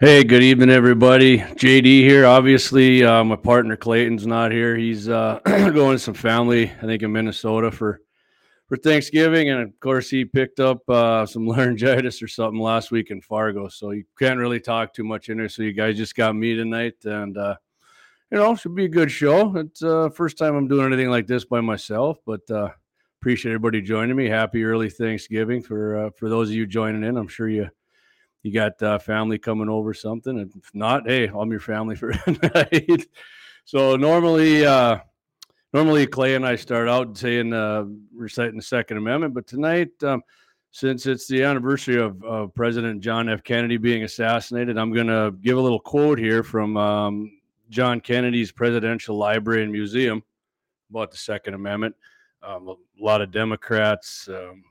Hey, good evening, everybody. JD here. Obviously, uh, my partner Clayton's not here. He's uh, going to some family, I think, in Minnesota for for Thanksgiving, and of course, he picked up uh, some laryngitis or something last week in Fargo. So you can't really talk too much in there. So you guys just got me tonight, and uh, you know, should be a good show. It's uh, first time I'm doing anything like this by myself, but uh, appreciate everybody joining me. Happy early Thanksgiving for uh, for those of you joining in. I'm sure you you got uh, family coming over something and if not hey i'm your family for tonight so normally uh normally clay and i start out saying uh reciting the second amendment but tonight um since it's the anniversary of, of president john f. Kennedy being assassinated i'm going to give a little quote here from um, john kennedy's presidential library and museum about the second amendment. Um, a lot of democrats um,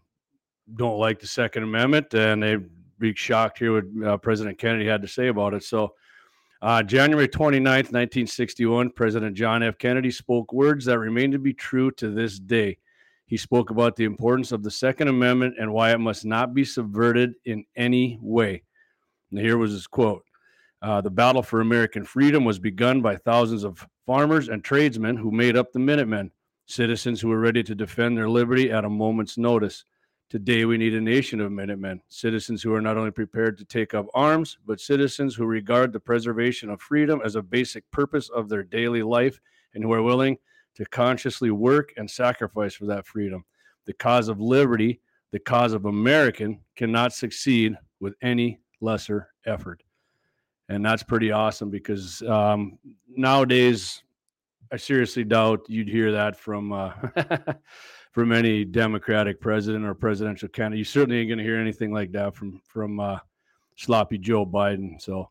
don't like the second amendment and they be shocked hear what uh, President Kennedy had to say about it. So, uh, January 29th, 1961, President John F. Kennedy spoke words that remain to be true to this day. He spoke about the importance of the Second Amendment and why it must not be subverted in any way. And here was his quote uh, The battle for American freedom was begun by thousands of farmers and tradesmen who made up the Minutemen, citizens who were ready to defend their liberty at a moment's notice. Today, we need a nation of Minutemen, citizens who are not only prepared to take up arms, but citizens who regard the preservation of freedom as a basic purpose of their daily life and who are willing to consciously work and sacrifice for that freedom. The cause of liberty, the cause of American, cannot succeed with any lesser effort. And that's pretty awesome because um, nowadays, I seriously doubt you'd hear that from. Uh, from any Democratic president or presidential candidate. You certainly ain't going to hear anything like that from from uh, sloppy Joe Biden. So,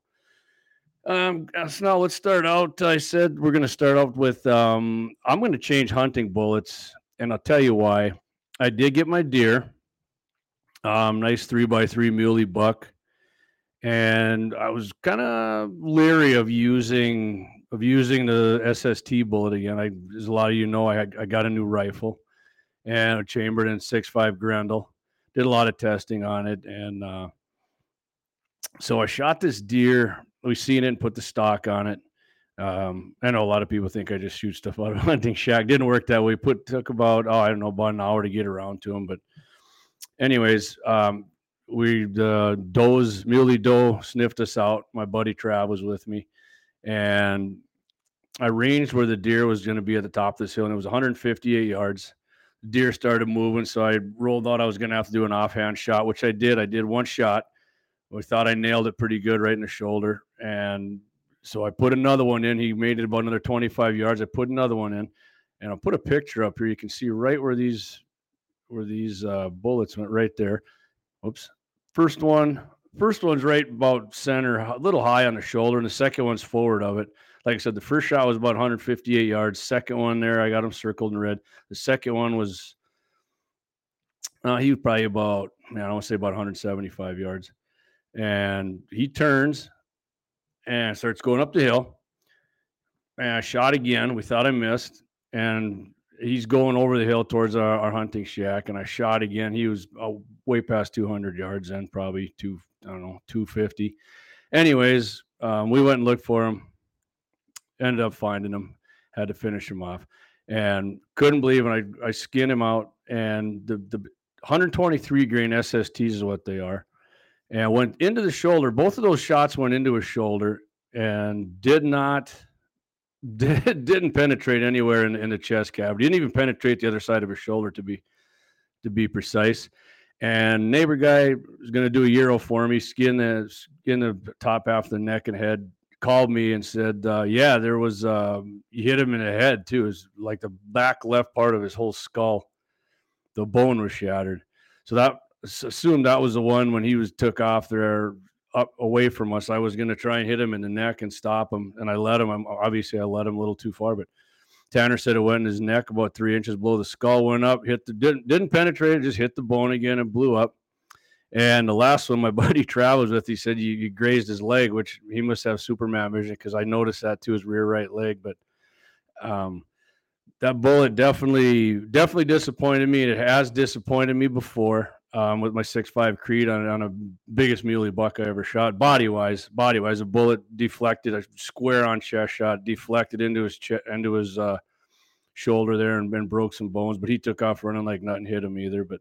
um, so now let's start out. I said we're going to start out with um, I'm going to change hunting bullets, and I'll tell you why. I did get my deer, um, nice three by three muley buck, and I was kind of leery of using of using the SST bullet again. I, as a lot of you know, I I got a new rifle and a Chamberlain six five Grendel. Did a lot of testing on it, and uh, so I shot this deer. We seen it and put the stock on it. Um, I know a lot of people think I just shoot stuff out of hunting shack. Didn't work that way. Put took about oh I don't know about an hour to get around to them, but anyways, um, we the does muley doe sniffed us out. My buddy Trav was with me, and I ranged where the deer was going to be at the top of this hill, and it was 158 yards deer started moving. So I rolled out I was going to have to do an offhand shot, which I did. I did one shot. I thought I nailed it pretty good right in the shoulder. And so I put another one in. He made it about another 25 yards. I put another one in and I'll put a picture up here. You can see right where these where these uh, bullets went right there. Oops. First one, first one's right about center, a little high on the shoulder, and the second one's forward of it like I said, the first shot was about 158 yards. Second one there, I got him circled in red. The second one was, uh, he was probably about, man, I don't want to say about 175 yards. And he turns and starts going up the hill. And I shot again. We thought I missed. And he's going over the hill towards our, our hunting shack. And I shot again. He was uh, way past 200 yards then, probably two, I don't know, 250. Anyways, um, we went and looked for him ended up finding him, had to finish him off, and couldn't believe. And I I skinned him out, and the the 123 grain SSTs is what they are, and went into the shoulder. Both of those shots went into his shoulder and did not did, didn't penetrate anywhere in, in the chest cavity. Didn't even penetrate the other side of his shoulder to be to be precise. And neighbor guy was going to do a euro for me, skin the skin the top half of the neck and head, called me and said, uh, "Yeah, there was um, you hit him in the head too. Is like the back left part of his whole skull, the bone was shattered. So that assumed that was the one when he was took off there up away from us. I was going to try and hit him in the neck and stop him, and I let him. I'm, obviously, I let him a little too far, but." Tanner said it went in his neck about three inches below the skull, went up, hit the didn't didn't penetrate, just hit the bone again and blew up. And the last one my buddy travels with, he said you, you, grazed his leg, which he must have Superman vision because I noticed that to his rear right leg. But um, that bullet definitely, definitely disappointed me. It has disappointed me before. um, with my six five Creed on on a biggest muley buck I ever shot. Body wise, body wise, a bullet deflected, a square on chest shot, deflected into his ch- into his uh, shoulder there, and, and broke some bones. But he took off running like nothing hit him either. But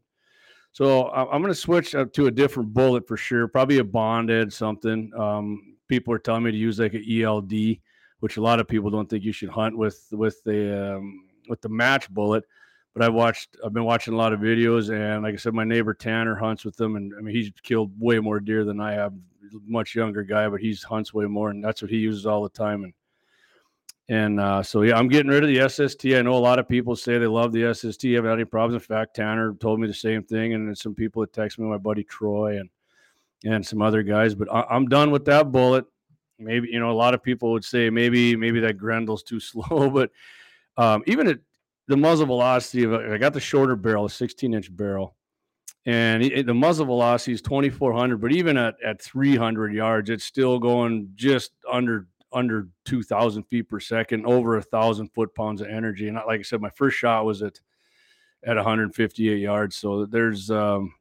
so I'm going to switch up to a different bullet for sure. Probably a bonded something. Um, people are telling me to use like an ELD, which a lot of people don't think you should hunt with with the um, with the match bullet but I've watched, I've been watching a lot of videos, and like I said, my neighbor Tanner hunts with them, and I mean he's killed way more deer than I have. Much younger guy, but he's hunts way more, and that's what he uses all the time. And and uh, so yeah, I'm getting rid of the SST. I know a lot of people say they love the SST. Haven't had any problems. In fact, Tanner told me the same thing, and some people that text me, my buddy Troy, and and some other guys. But I, am done with that bullet. Maybe you know a lot of people would say maybe maybe that Grendel's too slow, but um, even at the muzzle velocity of I got the shorter barrel, a 16 inch barrel, and it, the muzzle velocity is 2400. But even at at 300 yards, it's still going just under under 2,000 feet per second, over a thousand foot pounds of energy. And like I said, my first shot was at at 158 yards. So there's um,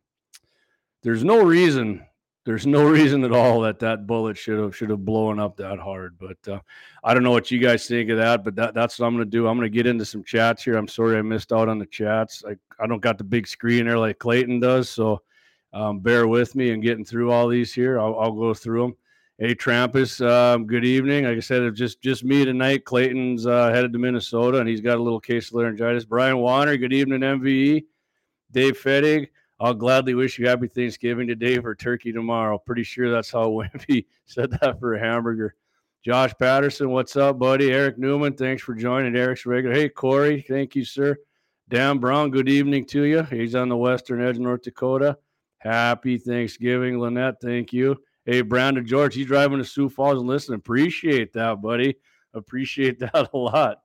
there's no reason there's no reason at all that that bullet should have should have blown up that hard. But uh, I don't know what you guys think of that. But that, that's what I'm going to do. I'm going to get into some chats here. I'm sorry I missed out on the chats. I, I don't got the big screen there like Clayton does. So um, bear with me and getting through all these here. I'll, I'll go through them. Hey Trampus, um, good evening. Like I said, it's just just me tonight. Clayton's uh, headed to Minnesota and he's got a little case of laryngitis. Brian Warner, good evening, MVE. Dave Fettig. I'll gladly wish you happy Thanksgiving today for turkey tomorrow. Pretty sure that's how Wimpy said that for a hamburger. Josh Patterson, what's up, buddy? Eric Newman, thanks for joining. Eric's regular. Hey, Corey, thank you, sir. Dan Brown, good evening to you. He's on the western edge of North Dakota. Happy Thanksgiving, Lynette. Thank you. Hey, Brandon George, he's driving to Sioux Falls and listening. Appreciate that, buddy. Appreciate that a lot.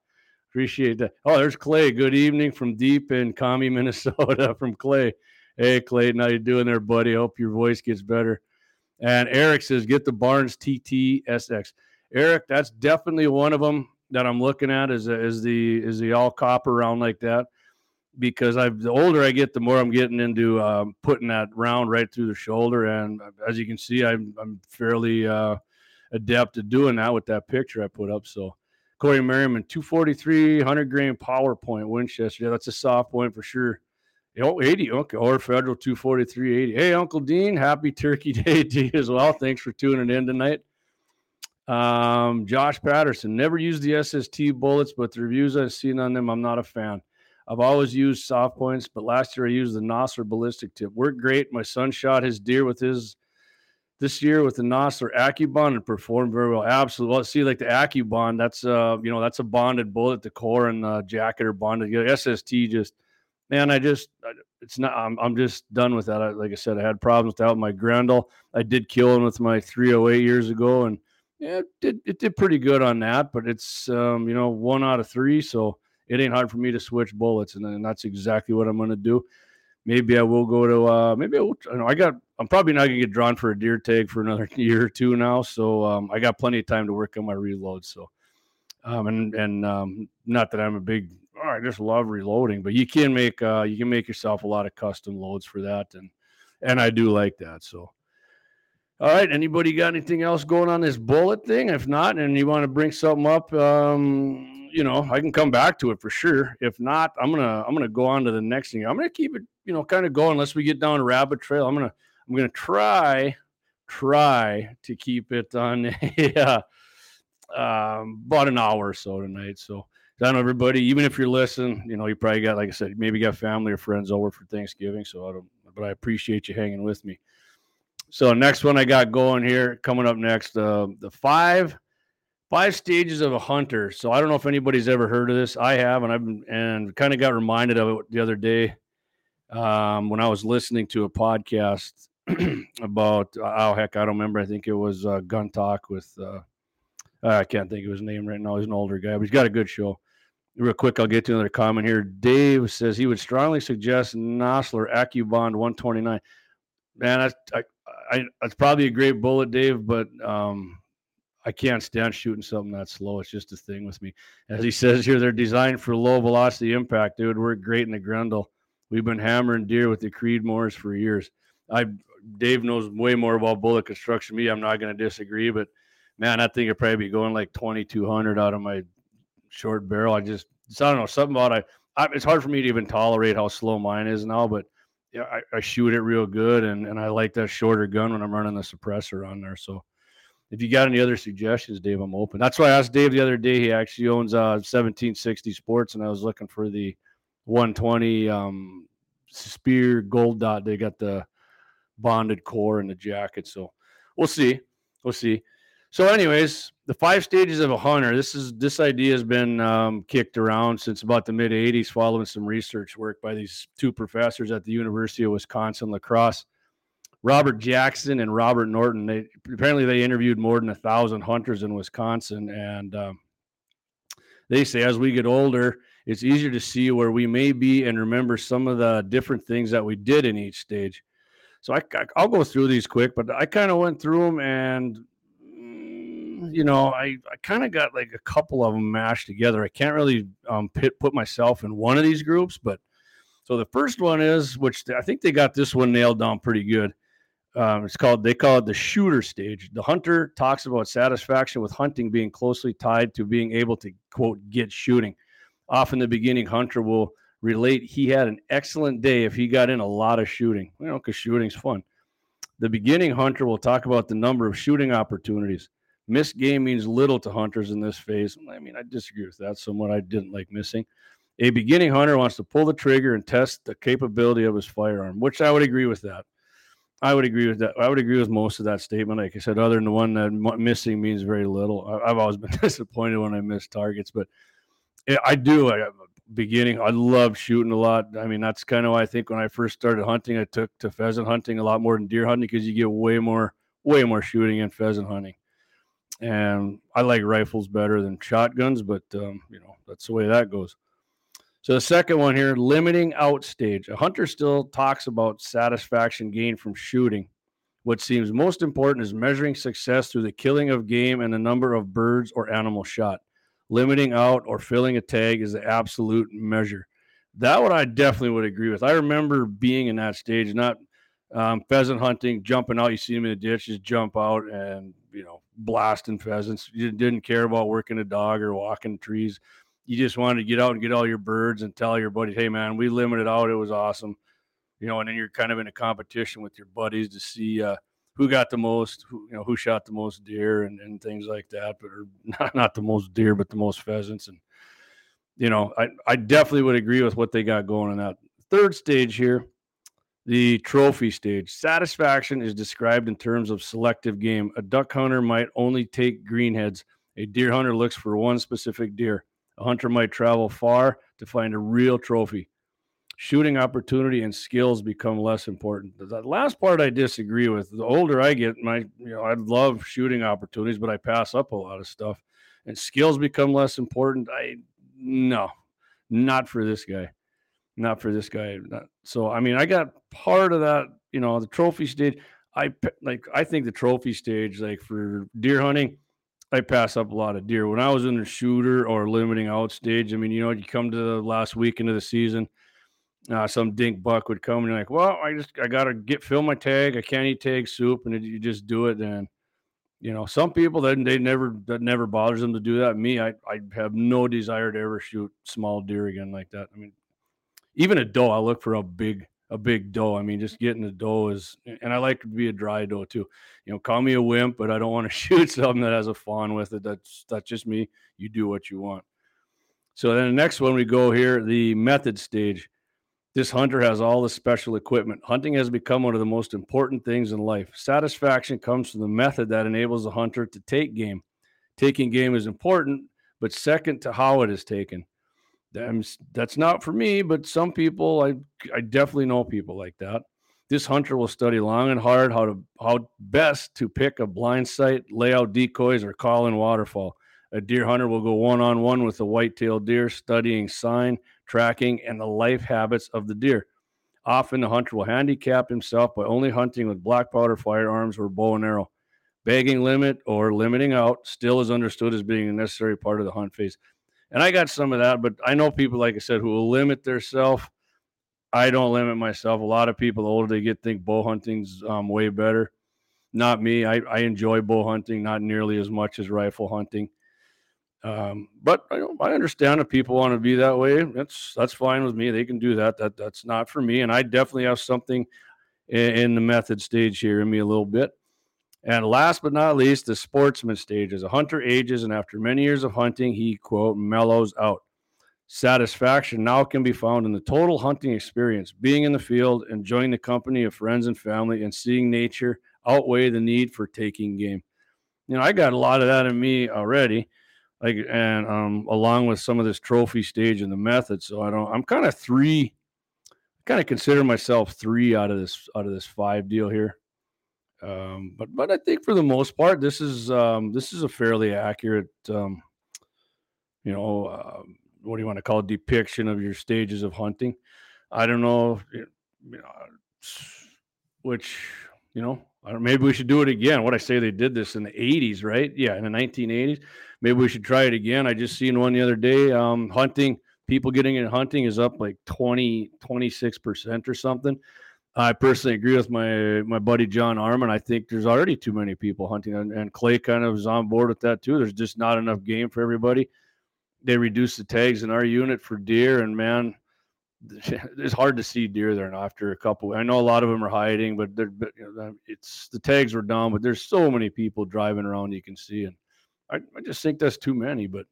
Appreciate that. Oh, there's Clay. Good evening from deep in Kami, Minnesota. From Clay. Hey, Clayton, how you doing there, buddy? Hope your voice gets better. And Eric says, get the Barnes TTSX. Eric, that's definitely one of them that I'm looking at is, is the is the all copper round like that because I've the older I get, the more I'm getting into um, putting that round right through the shoulder. And as you can see, I'm I'm fairly uh, adept at doing that with that picture I put up. So Corey Merriman, 243, 100 grain PowerPoint Winchester. Yeah, that's a soft point for sure. Oh, 80. Okay. Or Federal 243.80. Hey, Uncle Dean, happy Turkey Day to you as well. Thanks for tuning in tonight. Um, Josh Patterson, never used the SST bullets, but the reviews I've seen on them, I'm not a fan. I've always used soft points, but last year I used the Nosler ballistic tip. Worked great. My son shot his deer with his this year with the Nosler AccuBond and performed very well. Absolutely. Well, see, like the AccuBond, that's uh, you know, that's a bonded bullet. The core and the jacket are bonded. SST just – man, I just it's not. I'm, I'm just done with that. I, like I said, I had problems with that with my Grendel. I did kill him with my 308 years ago, and yeah, it did it did pretty good on that. But it's um, you know one out of three, so it ain't hard for me to switch bullets, and, and that's exactly what I'm going to do. Maybe I will go to. Uh, maybe I will. You know, I got. I'm probably not going to get drawn for a deer tag for another year or two now, so um, I got plenty of time to work on my reload. So. Um, and and um, not that I'm a big oh, I just love reloading, but you can make uh, you can make yourself a lot of custom loads for that, and and I do like that. So, all right, anybody got anything else going on this bullet thing? If not, and you want to bring something up, um, you know, I can come back to it for sure. If not, I'm gonna I'm gonna go on to the next thing. I'm gonna keep it, you know, kind of going unless we get down rabbit trail. I'm gonna I'm gonna try try to keep it on yeah um, about an hour or so tonight. So I know everybody, even if you're listening, you know, you probably got, like I said, maybe got family or friends over for Thanksgiving. So I don't, but I appreciate you hanging with me. So next one I got going here, coming up next, uh, the five, five stages of a hunter. So I don't know if anybody's ever heard of this. I have, and I've been, and kind of got reminded of it the other day um, when I was listening to a podcast about, oh heck, I don't remember. I think it was uh, Gun Talk with. Uh, I can't think of his name right now. He's an older guy, but he's got a good show real quick, I'll get to another comment here. Dave says he would strongly suggest Nosler AccuBond 129. Man, that's, I, I, that's probably a great bullet, Dave, but um, I can't stand shooting something that slow. It's just a thing with me. As he says here, they're designed for low velocity impact. They would work great in the Grendel. We've been hammering deer with the Creedmoors for years. I Dave knows way more about bullet construction me. I'm not going to disagree, but man, I think it'd probably be going like 2200 out of my short barrel. I just, I don't know, something about I, I, it's hard for me to even tolerate how slow mine is now, but yeah, I, I, shoot it real good, and and I like that shorter gun when I'm running the suppressor on there. So, if you got any other suggestions, Dave, I'm open. That's why I asked Dave the other day. He actually owns uh 1760 Sports, and I was looking for the 120 um, Speer Gold Dot. They got the bonded core and the jacket. So we'll see. We'll see. So, anyways, the five stages of a hunter. This is this idea has been um, kicked around since about the mid '80s, following some research work by these two professors at the University of Wisconsin La Crosse, Robert Jackson and Robert Norton. They apparently they interviewed more than a thousand hunters in Wisconsin, and um, they say as we get older, it's easier to see where we may be and remember some of the different things that we did in each stage. So I, I will go through these quick, but I kind of went through them and mm, you know I, I kind of got like a couple of them mashed together. I can't really um, pit, put myself in one of these groups, but so the first one is which I think they got this one nailed down pretty good. Um, it's called they call it the shooter stage. The hunter talks about satisfaction with hunting being closely tied to being able to quote get shooting. Often the beginning hunter will relate he had an excellent day if he got in a lot of shooting, you know, because shooting's fun. The beginning hunter will talk about the number of shooting opportunities. Missed game means little to hunters in this phase. I mean, I disagree with that somewhat. I didn't like missing. A beginning hunter wants to pull the trigger and test the capability of his firearm, which I would agree with that. I would agree with that. I would agree with most of that statement. Like I said, other than the one that missing means very little. I've always been disappointed when I miss targets, but I do. I, beginning. I love shooting a lot. I mean, that's kind of why I think when I first started hunting, I took to pheasant hunting a lot more than deer hunting because you get way more, way more shooting in pheasant hunting. And I like rifles better than shotguns, but um, you know that's the way that goes. So the second one here, limiting out stage. A hunter still talks about satisfaction gained from shooting. What seems most important is measuring success through the killing of game and the number of birds or animals shot limiting out or filling a tag is the absolute measure. That what I definitely would agree with. I remember being in that stage, not um, pheasant hunting, jumping out. You see them in the ditch, just jump out and you know blasting pheasants. You didn't care about working a dog or walking trees. You just wanted to get out and get all your birds and tell your buddies, "Hey, man, we limited out. It was awesome." You know, and then you're kind of in a competition with your buddies to see uh, who got the most, who you know, who shot the most deer and, and things like that, but or not not the most deer, but the most pheasants. And you know, I I definitely would agree with what they got going on that third stage here, the trophy stage. Satisfaction is described in terms of selective game. A duck hunter might only take greenheads. A deer hunter looks for one specific deer. A hunter might travel far to find a real trophy shooting opportunity and skills become less important. The last part I disagree with. The older I get, my you know, I love shooting opportunities, but I pass up a lot of stuff. And skills become less important. I no, not for this guy. Not for this guy. Not, so I mean, I got part of that, you know, the trophy stage. I like I think the trophy stage, like for deer hunting, I pass up a lot of deer. When I was in the shooter or limiting out stage, I mean, you know, you come to the last week into the season, uh, some dink buck would come and you're like, well, I just I gotta get fill my tag. I can't eat tag soup, and it, you just do it. And you know, some people that they never that never bothers them to do that. Me, I I have no desire to ever shoot small deer again like that. I mean, even a doe, I look for a big a big doe. I mean, just getting a doe is, and I like to be a dry doe too. You know, call me a wimp, but I don't want to shoot something that has a fawn with it. That's that's just me. You do what you want. So then the next one we go here, the method stage. This hunter has all the special equipment. Hunting has become one of the most important things in life. Satisfaction comes from the method that enables the hunter to take game. Taking game is important, but second to how it is taken. That's not for me, but some people, I, I definitely know people like that. This hunter will study long and hard how to how best to pick a blind sight, lay out decoys, or call in waterfall. A deer hunter will go one on one with a white-tailed deer, studying sign, tracking, and the life habits of the deer. Often the hunter will handicap himself by only hunting with black powder firearms or bow and arrow. Bagging limit or limiting out still is understood as being a necessary part of the hunt phase. And I got some of that, but I know people, like I said, who will limit their self. I don't limit myself. A lot of people, the older they get, think bow hunting's um, way better. Not me. I, I enjoy bow hunting, not nearly as much as rifle hunting. Um, but I, I understand if people want to be that way. That's that's fine with me. They can do that. That that's not for me. And I definitely have something in, in the method stage here in me a little bit. And last but not least, the sportsman stage. As a hunter ages, and after many years of hunting, he quote mellows out. Satisfaction now can be found in the total hunting experience, being in the field, enjoying the company of friends and family, and seeing nature outweigh the need for taking game. You know, I got a lot of that in me already like and um along with some of this trophy stage and the method so i don't i'm kind of three kind of consider myself three out of this out of this five deal here um but but i think for the most part this is um this is a fairly accurate um you know uh, what do you want to call it depiction of your stages of hunting i don't know you know which you know maybe we should do it again what i say they did this in the 80s right yeah in the 1980s maybe we should try it again. I just seen one the other day. Um, hunting people getting into hunting is up like 20, 26 percent or something. I personally agree with my my buddy John Arman. I think there's already too many people hunting, and, and Clay kind of is on board with that too. There's just not enough game for everybody. They reduced the tags in our unit for deer, and man, it's hard to see deer there. And after a couple, I know a lot of them are hiding, but they're, you know, it's the tags were down. But there's so many people driving around you can see, and I, I just think that's too many. But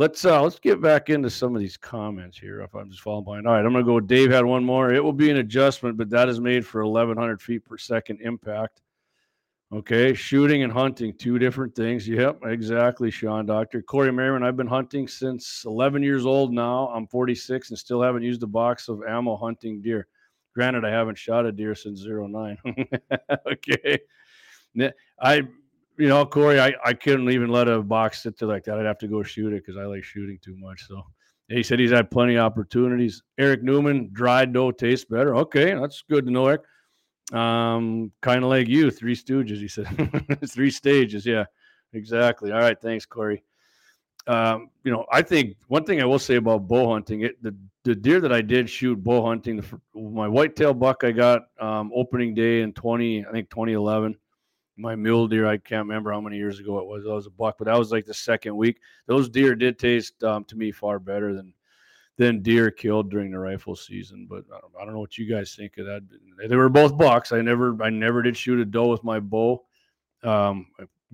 let's uh let's get back into some of these comments here. If I'm just falling behind, all right, I'm gonna go. Dave had one more. It will be an adjustment, but that is made for 1,100 feet per second impact. Okay, shooting and hunting, two different things. Yep, exactly, Sean. Doctor Corey Merriman. I've been hunting since 11 years old now. I'm 46 and still haven't used a box of ammo hunting deer. Granted, I haven't shot a deer since 09. okay. I you know, Corey, I, I couldn't even let a box sit there like that. I'd have to go shoot it because I like shooting too much. So he said he's had plenty of opportunities. Eric Newman, dried doe tastes better. Okay, that's good to know, Eric. Um, kind of like you, three stooges. He said three stages. Yeah, exactly. All right, thanks, Corey. Um, you know, I think one thing I will say about bow hunting, it the the deer that I did shoot bow hunting, the, my whitetail buck I got um, opening day in twenty, I think twenty eleven my mule deer. I can't remember how many years ago it was. That was a buck, but that was like the second week. Those deer did taste um, to me far better than than deer killed during the rifle season. But I don't, I don't, know what you guys think of that. They were both bucks. I never I never did shoot a doe with my bow. Um,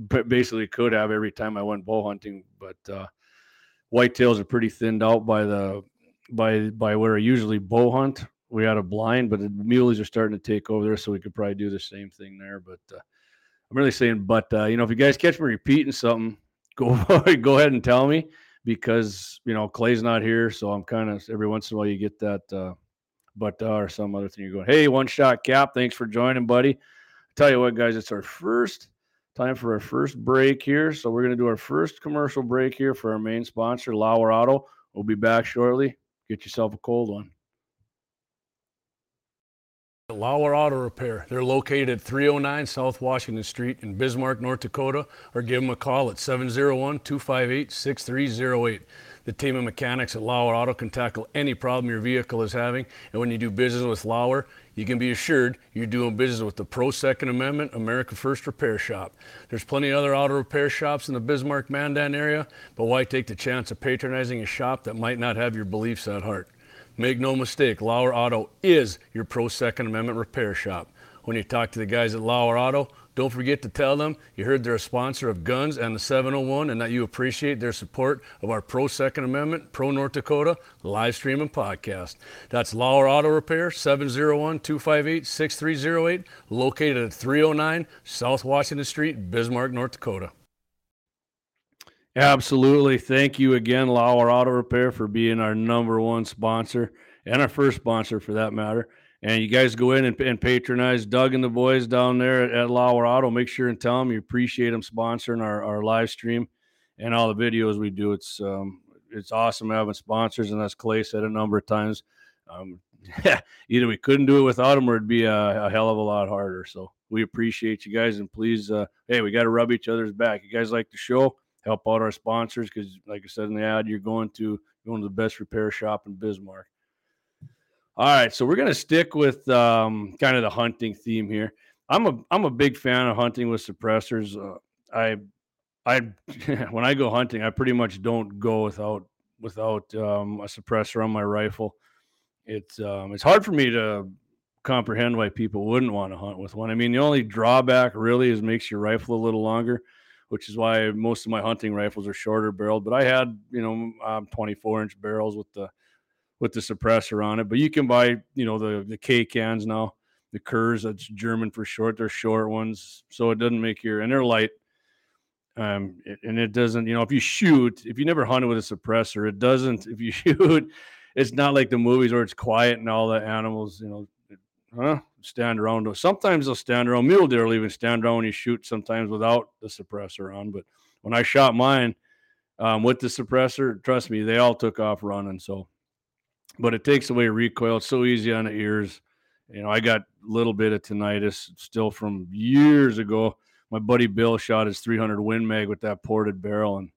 basically could have every time I went bow hunting, but uh, whitetails are pretty thinned out by the by by where I usually bow hunt. We had a blind, but the muleys are starting to take over there, so we could probably do the same thing there. But uh, I'm really saying, but uh, you know, if you guys catch me repeating something, go go ahead and tell me because you know Clay's not here, so I'm kind of every once in a while you get that, uh, but uh, or some other thing. You're going, hey, one shot cap, thanks for joining, buddy. I tell you what, guys, it's our first time for our first break here, so we're gonna do our first commercial break here for our main sponsor, Lauer Auto. We'll be back shortly. Get yourself a cold one. Lauer Auto Repair. They're located at 309 South Washington Street in Bismarck, North Dakota, or give them a call at 701 258 6308. The team of mechanics at Lauer Auto can tackle any problem your vehicle is having, and when you do business with Lauer, you can be assured you're doing business with the Pro Second Amendment America First Repair Shop. There's plenty of other auto repair shops in the Bismarck Mandan area, but why take the chance of patronizing a shop that might not have your beliefs at heart? Make no mistake, Lauer Auto is your pro Second Amendment repair shop. When you talk to the guys at Lauer Auto, don't forget to tell them you heard they're a sponsor of Guns and the 701 and that you appreciate their support of our Pro Second Amendment, Pro North Dakota live stream and podcast. That's Lauer Auto Repair, 701 258 6308, located at 309 South Washington Street, Bismarck, North Dakota. Absolutely. Thank you again, Lauer Auto Repair, for being our number one sponsor and our first sponsor for that matter. And you guys go in and, and patronize Doug and the boys down there at, at Lauer Auto. Make sure and tell them you appreciate them sponsoring our, our live stream and all the videos we do. It's um, it's awesome having sponsors, and as Clay said a number of times, um, either we couldn't do it without them, or it'd be a, a, hell of a lot harder. So we appreciate you guys, and please, uh, hey, we got to rub each other's back. You guys like the show? Help out our sponsors because, like I said in the ad, you're going to going to the best repair shop in Bismarck. All right, so we're gonna stick with um, kind of the hunting theme here. I'm a I'm a big fan of hunting with suppressors. Uh, I I when I go hunting, I pretty much don't go without without um, a suppressor on my rifle. It's um, it's hard for me to comprehend why people wouldn't want to hunt with one. I mean, the only drawback really is makes your rifle a little longer, which is why most of my hunting rifles are shorter barreled. But I had you know um, 24 inch barrels with the with the suppressor on it. But you can buy you know the the K cans now, the Kurz. That's German for short. They're short ones, so it doesn't make your and they're light. Um, and it doesn't, you know, if you shoot, if you never hunted with a suppressor, it doesn't. If you shoot, it's not like the movies where it's quiet and all the animals, you know, huh? Stand around. Sometimes they'll stand around. Mule deer will even stand around when you shoot. Sometimes without the suppressor on. But when I shot mine um, with the suppressor, trust me, they all took off running. So, but it takes away recoil. It's so easy on the ears. You know, I got a little bit of tinnitus still from years ago. My buddy Bill shot his 300 Win Mag with that ported barrel, and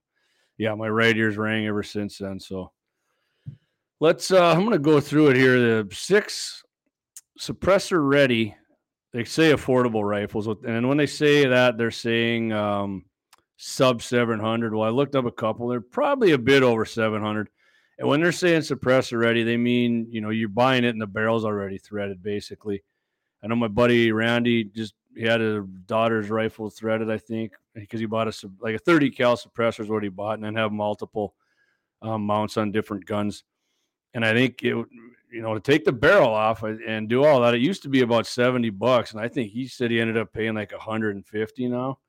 yeah, my right ears rang ever since then. So let's. Uh, I'm going to go through it here. The six suppressor ready. They say affordable rifles, and when they say that, they're saying um, sub 700. Well, I looked up a couple. They're probably a bit over 700. And when they're saying suppressor ready, they mean you know you're buying it and the barrel's already threaded, basically. I know my buddy Randy just he had a daughter's rifle threaded, I think, because he bought a like a 30 cal suppressor is what he bought, and then have multiple um, mounts on different guns. And I think it you know, to take the barrel off and do all that, it used to be about 70 bucks. And I think he said he ended up paying like 150 now,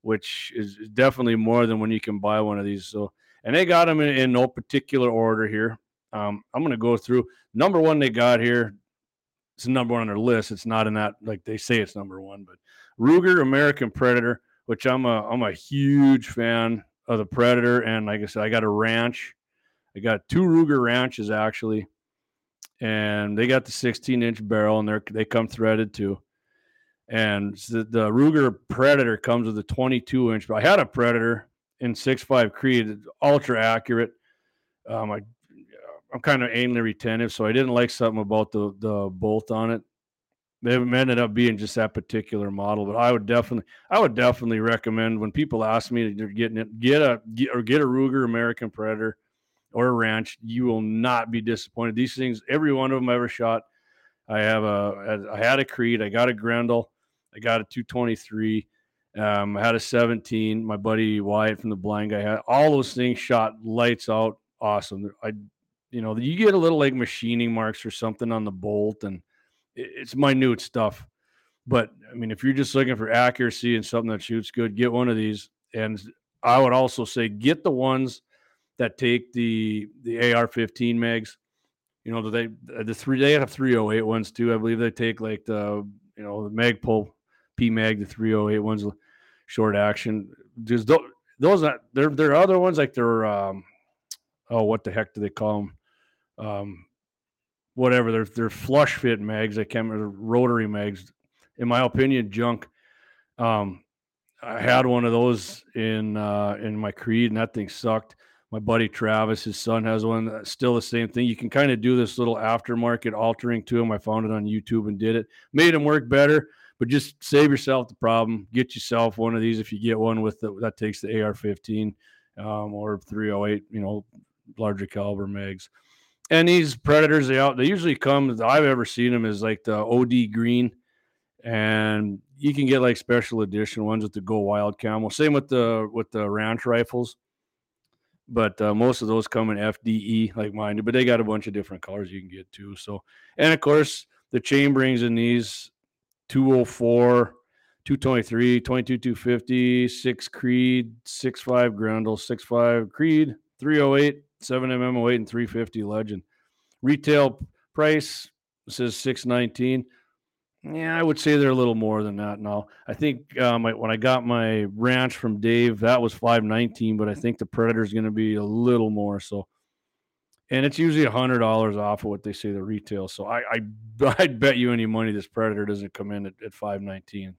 which is definitely more than when you can buy one of these. So, and they got them in, in no particular order here. Um, I'm going to go through number one they got here. It's number one on their list. It's not in that, like they say it's number one, but Ruger American Predator, which I'm a, I'm a huge fan of the Predator. And like I said, I got a ranch. I got two Ruger ranches actually and they got the 16 inch barrel and they're they come threaded too. And the, the Ruger Predator comes with a 22 inch. But i had a Predator in 6.5 Creed, ultra accurate. Um, I I'm kind of anally retentive, so I didn't like something about the the bolt on it. They ended up being just that particular model, but I would definitely I would definitely recommend when people ask me to get it, get a get, or get a Ruger American Predator or a ranch, you will not be disappointed. These things, every one of them I ever shot, I have a, I had a Creed, I got a Grendel, I got a 223, um, I had a 17. My buddy Wyatt from the Blind Guy had all those things shot lights out, awesome. I, you know, you get a little like machining marks or something on the bolt, and it's minute stuff. But I mean, if you're just looking for accuracy and something that shoots good, get one of these. And I would also say get the ones that take the the AR-15 mags. You know, they the three they have 308 ones too. I believe they take like the you know the Magpul P mag, the 308 ones, short action. Just those, those are there. There are other ones like they're um, oh what the heck do they call them? Um, whatever they're they're flush fit mags. I can't remember rotary mags. In my opinion, junk. Um, I had one of those in uh, in my Creed, and that thing sucked my buddy Travis, his son has one. Still the same thing. You can kind of do this little aftermarket altering to them. I found it on YouTube and did it. Made them work better, but just save yourself the problem. Get yourself one of these if you get one with the, that takes the AR-15 um, or 308. You know, larger caliber mags. And these predators, they out. They usually come. I've ever seen them is like the OD green, and you can get like special edition ones with the Go Wild camo. Same with the with the ranch rifles but uh, most of those come in FDE like mine but they got a bunch of different colors you can get too. So, and of course, the chamberings in these 204, 223, 22, 250, 6 Creed, 6.5 Grendel, 6.5 Creed, 308, 7 mm 08, and 350 Legend. Retail price says 619 yeah, I would say they're a little more than that now. I think um, when I got my ranch from Dave, that was five nineteen, but I think the Predator is going to be a little more. So, and it's usually a hundred dollars off of what they say the retail. So I, I I'd bet you any money this Predator doesn't come in at, at five nineteen.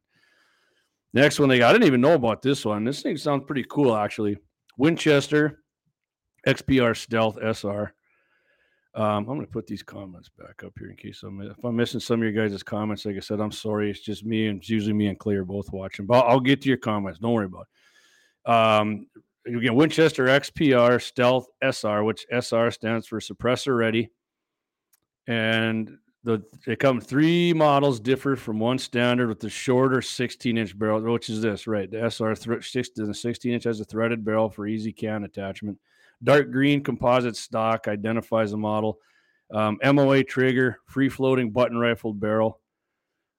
Next one they got, I didn't even know about this one. This thing sounds pretty cool actually. Winchester XPR Stealth SR. Um, I'm going to put these comments back up here in case I'm if I'm missing some of your guys' comments. Like I said, I'm sorry. It's just me and it's usually me and Clay are both watching, but I'll, get to your comments. Don't worry about it. Um, again, Winchester XPR Stealth SR, which SR stands for suppressor ready, and the they come three models differ from one standard with the shorter 16 inch barrel, which is this right. The SR th- 16 inch has a threaded barrel for easy can attachment. Dark green composite stock identifies the model. Um, MOA trigger, free floating button rifled barrel,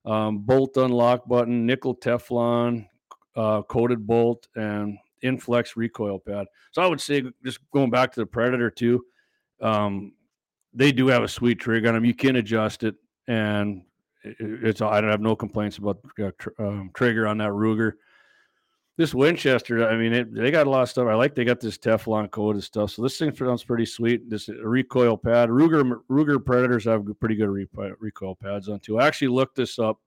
um, bolt unlock button, nickel Teflon, uh, coated bolt, and inflex recoil pad. So I would say, just going back to the Predator too, um, they do have a sweet trigger on them. You can adjust it, and it's I don't have no complaints about uh, tr- um, trigger on that Ruger this Winchester, I mean, it, they got a lot of stuff. I like they got this Teflon coated stuff. So this thing sounds pretty sweet. This recoil pad, Ruger Ruger Predators have pretty good recoil pads on too. I actually looked this up.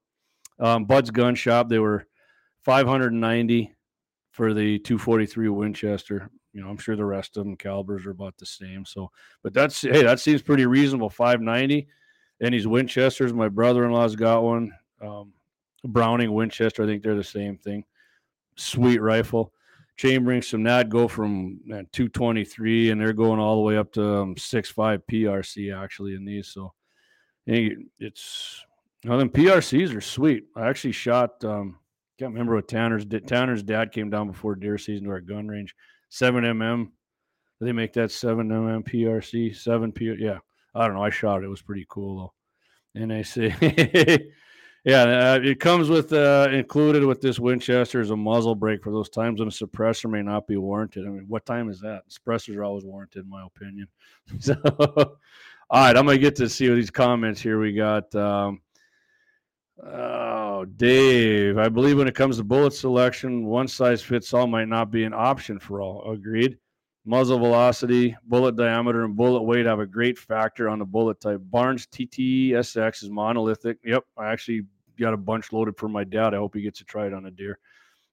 Um, Bud's Gun Shop, they were 590 for the 243 Winchester. You know, I'm sure the rest of them calibers are about the same. So, but that's hey, that seems pretty reasonable. 590, and these Winchesters. My brother-in-law's got one. Um, Browning Winchester, I think they're the same thing sweet rifle. Chamberings from that go from man, 223 and they're going all the way up to um, 6.5 PRC actually in these. So it's know, them PRCs are sweet. I actually shot, um, can't remember what Tanner's. Tanner's dad came down before deer season to our gun range. 7 mm. They make that 7 mm PRC, 7 P. Yeah, I don't know. I shot it. It was pretty cool though. And I say, Yeah, uh, it comes with uh, included with this Winchester is a muzzle brake for those times when a suppressor may not be warranted. I mean, what time is that? Suppressors are always warranted, in my opinion. So, all right, I'm gonna get to see these comments here. We got um, oh, Dave. I believe when it comes to bullet selection, one size fits all might not be an option for all. Agreed. Muzzle velocity, bullet diameter, and bullet weight have a great factor on the bullet type. Barnes TTSX is monolithic. Yep, I actually got a bunch loaded for my dad. I hope he gets to try it on a deer.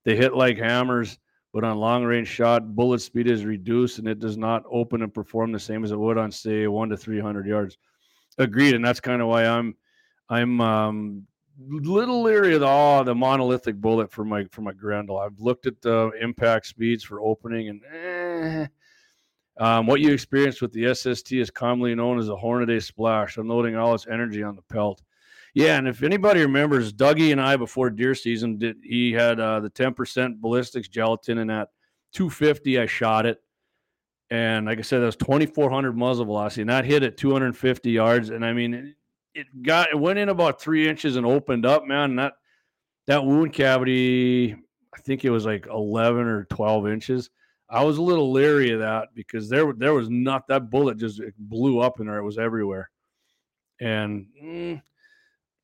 They hit like hammers, but on long range shot, bullet speed is reduced and it does not open and perform the same as it would on say one to three hundred yards. Agreed, and that's kind of why I'm I'm um, little leery of the oh, the monolithic bullet for my for my Grendel. I've looked at the impact speeds for opening and. Eh, um, what you experienced with the SST is commonly known as a Hornady splash, unloading all its energy on the pelt. Yeah, and if anybody remembers, Dougie and I before deer season did he had uh, the 10% ballistics gelatin in that 250. I shot it, and like I said, that was 2,400 muzzle velocity, and that hit at 250 yards. And I mean, it, it got it went in about three inches and opened up, man. And that that wound cavity, I think it was like 11 or 12 inches I was a little leery of that because there there was not that bullet just blew up in there. It was everywhere, and mm,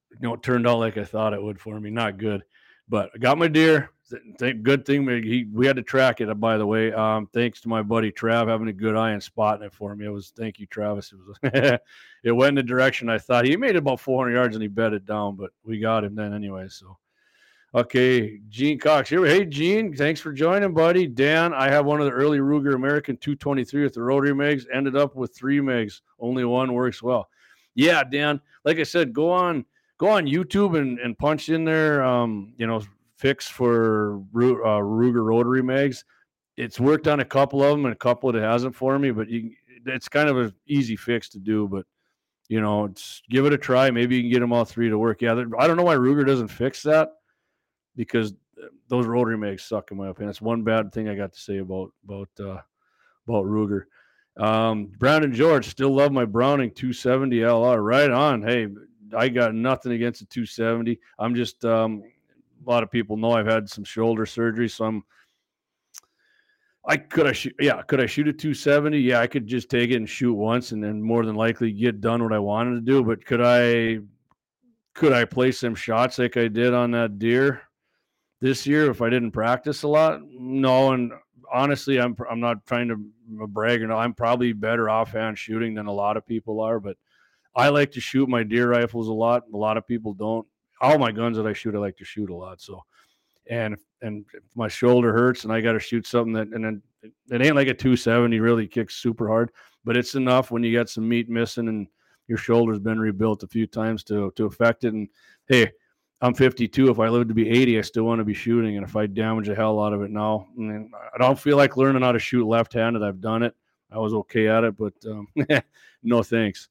you know it turned out like I thought it would for me. Not good, but I got my deer. Thank good thing we he, we had to track it. By the way, um, thanks to my buddy Trav having a good eye and spotting it for me. It was thank you, Travis. It was it went in the direction I thought. He made about 400 yards and he bedded down, but we got him then anyway. So Okay, Gene Cox here. Hey, Gene, thanks for joining, buddy. Dan, I have one of the early Ruger American 223 with the rotary megs. Ended up with three megs. Only one works well. Yeah, Dan. Like I said, go on, go on YouTube and, and punch in there. Um, you know, fix for uh, Ruger rotary megs. It's worked on a couple of them and a couple it hasn't for me, but you, it's kind of an easy fix to do. But you know, give it a try. Maybe you can get them all three to work. Yeah, I don't know why Ruger doesn't fix that because uh, those rotary mags suck in my opinion. That's one bad thing I got to say about about uh, about Ruger. Um, Brandon George still love my Browning 270 LR. Right on. Hey, I got nothing against the 270. I'm just um, a lot of people know I've had some shoulder surgery, so I'm. I could I shoot yeah could I shoot a 270 yeah I could just take it and shoot once and then more than likely get done what I wanted to do but could I could I play some shots like I did on that deer this year if I didn't practice a lot. No, and honestly, I'm I'm not trying to brag or no. I'm probably better offhand shooting than a lot of people are, but I like to shoot my deer rifles a lot. A lot of people don't. All my guns that I shoot, I like to shoot a lot. So, and and my shoulder hurts and I got to shoot something that, and then it ain't like a 270 really kicks super hard, but it's enough when you got some meat missing and your shoulder's been rebuilt a few times to to affect it. And hey, I'm 52. If I live to be 80, I still want to be shooting. And if I damage the hell out of it now, I, mean, I don't feel like learning how to shoot left-handed. I've done it. I was okay at it, but um, no thanks.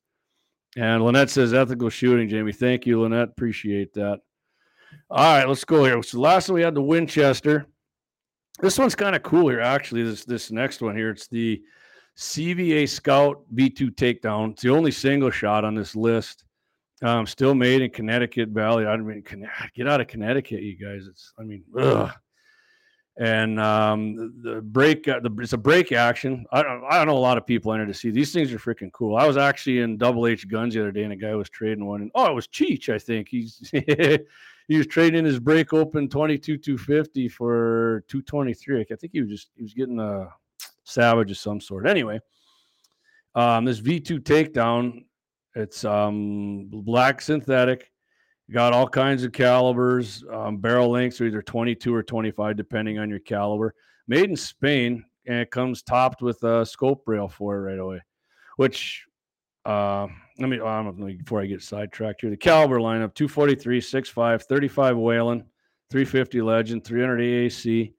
And Lynette says ethical shooting, Jamie. Thank you, Lynette. Appreciate that. All right, let's go here. So last one we had the Winchester. This one's kind of cool here, actually. This this next one here. It's the CVA Scout V2 takedown. It's the only single shot on this list. Um, still made in Connecticut Valley. I mean, get out of Connecticut, you guys. It's, I mean, ugh. And um, the break, uh, the, it's a break action. I don't, I know a lot of people enter to see these things are freaking cool. I was actually in Double H Guns the other day, and a guy was trading one, and oh, it was Cheech, I think. He's he was trading his break open 22 250 for 223. I think he was just he was getting a savage of some sort. Anyway, um, this V2 takedown it's um, black synthetic. Got all kinds of calibers. Um, barrel lengths are either 22 or 25, depending on your caliber. Made in Spain, and it comes topped with a scope rail for it right away. Which, uh, let me, um, before I get sidetracked here, the caliber lineup 243, 65, 35 Whelen, 350 Legend, 300 AAC,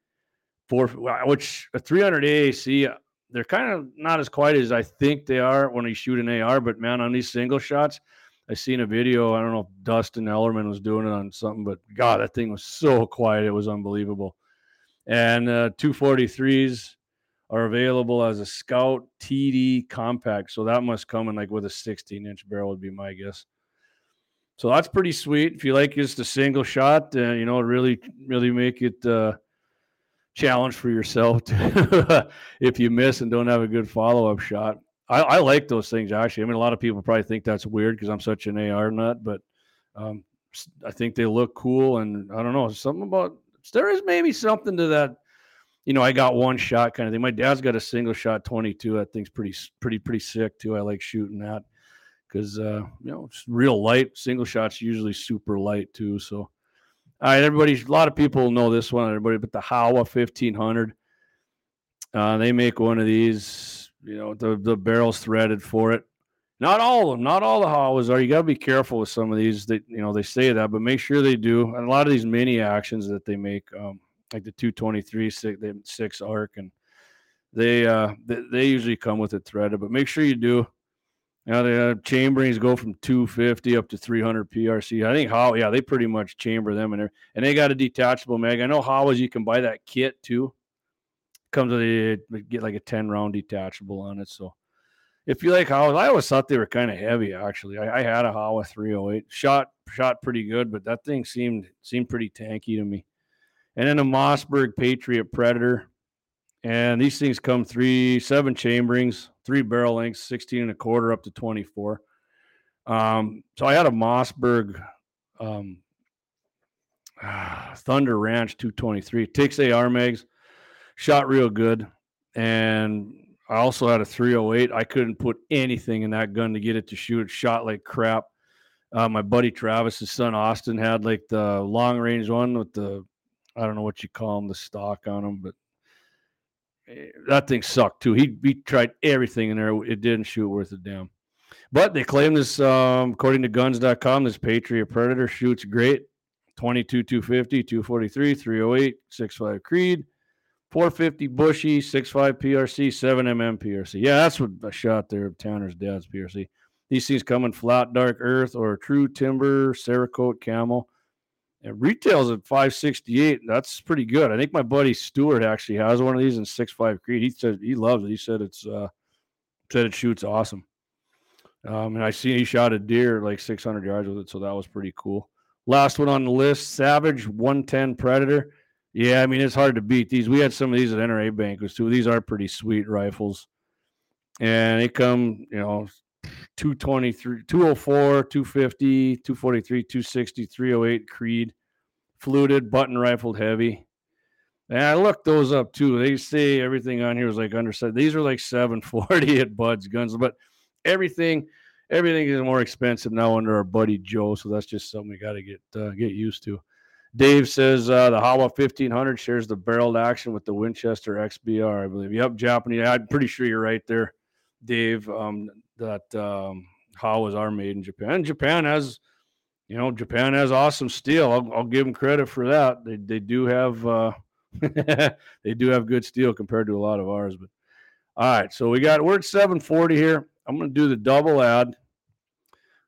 four, which a 300 AAC they're kind of not as quiet as I think they are when you shoot an AR. But man, on these single shots, I seen a video. I don't know if Dustin Ellermann was doing it on something, but God, that thing was so quiet. It was unbelievable. And uh, 243s are available as a Scout TD compact. So that must come in like with a 16 inch barrel, would be my guess. So that's pretty sweet. If you like just a single shot, uh, you know, really, really make it. Uh, challenge for yourself to, if you miss and don't have a good follow up shot. I, I, like those things actually. I mean, a lot of people probably think that's weird because I'm such an AR nut, but um, I think they look cool. And I don't know, something about there is maybe something to that. You know, I got one shot kind of thing. My dad's got a single shot 22. That thing's pretty, pretty, pretty sick too. I like shooting that because uh, you know it's real light. Single shots usually super light too. So all right, everybody. A lot of people know this one, everybody, but the Howa 1500. Uh, they make one of these. You know, the the barrel's threaded for it. Not all of them. Not all the Howas are. You got to be careful with some of these. That you know they say that, but make sure they do. And a lot of these mini actions that they make, um, like the 223 six, six arc, and they uh they, they usually come with it threaded. But make sure you do. Now the uh, chamberings go from 250 up to 300 PRC. I think how yeah they pretty much chamber them and and they got a detachable mag. I know Howas you can buy that kit too. Comes with a get like a 10 round detachable on it. So if you like Howas, I always thought they were kind of heavy actually. I, I had a Howa 308 shot shot pretty good, but that thing seemed seemed pretty tanky to me. And then a Mossberg Patriot Predator. And these things come three, seven chamberings, three barrel lengths, 16 and a quarter up to 24. Um, so I had a Mossberg um, Thunder Ranch 223. It takes AR mags, shot real good. And I also had a 308. I couldn't put anything in that gun to get it to shoot. It shot like crap. Uh, my buddy Travis's son Austin had like the long range one with the I don't know what you call them, the stock on them, but that thing sucked too. He, he tried everything in there. It didn't shoot worth a damn. But they claim this, um, according to guns.com, this Patriot Predator shoots great 22, 250, 243, 308, 65 Creed, 450 Bushy, 65 PRC, 7 mm PRC. Yeah, that's what I shot there of Tanner's dad's PRC. These things come in flat dark earth or true timber, Cerakote camel. It retails at 568. That's pretty good. I think my buddy Stewart actually has one of these in 6.5 Creed. He said he loves it. He said it's uh said it shoots awesome. Um, and I see he shot a deer like 600 yards with it, so that was pretty cool. Last one on the list, Savage 110 Predator. Yeah, I mean it's hard to beat these. We had some of these at NRA banquets too. These are pretty sweet rifles, and they come, you know, 223, 204, 250, 243, 260, 308 Creed, fluted, button rifled heavy. And I looked those up too. They say everything on here was like underside. These are like 740 at Bud's Guns, but everything everything is more expensive now under our buddy Joe. So that's just something we got to get uh, get used to. Dave says uh, the Howa 1500 shares the barreled action with the Winchester XBR, I believe. Yep, Japanese. I'm pretty sure you're right there, Dave. Um, that um, Howas are made in Japan. Japan has, you know, Japan has awesome steel. I'll, I'll give them credit for that. They they do have uh, they do have good steel compared to a lot of ours. But all right, so we got we're at 740 here. I'm going to do the double ad.